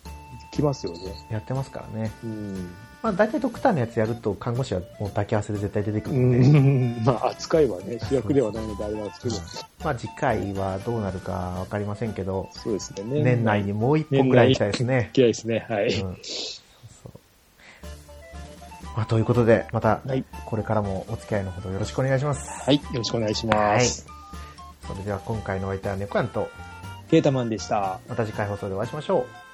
きますよね。やってますからね。うん。まあ大体ドクターのやつやると看護師はもう抱き合わせで絶対出てくうるんで、ん、まあ、扱いはね、主役ではないのであれなんですけど、[LAUGHS] まあ次回はどうなるかわかりませんけど、そうですね。年内にもう一本くらい行きたいですね。嫌いですね。はい。うんまあ、ということで、また、はい。これからもお付き合いのほどよろしくお願いします。はい。よろしくお願いします。それでは今回のお相手は猫やんと、ケータマンでした。また次回放送でお会いしましょう。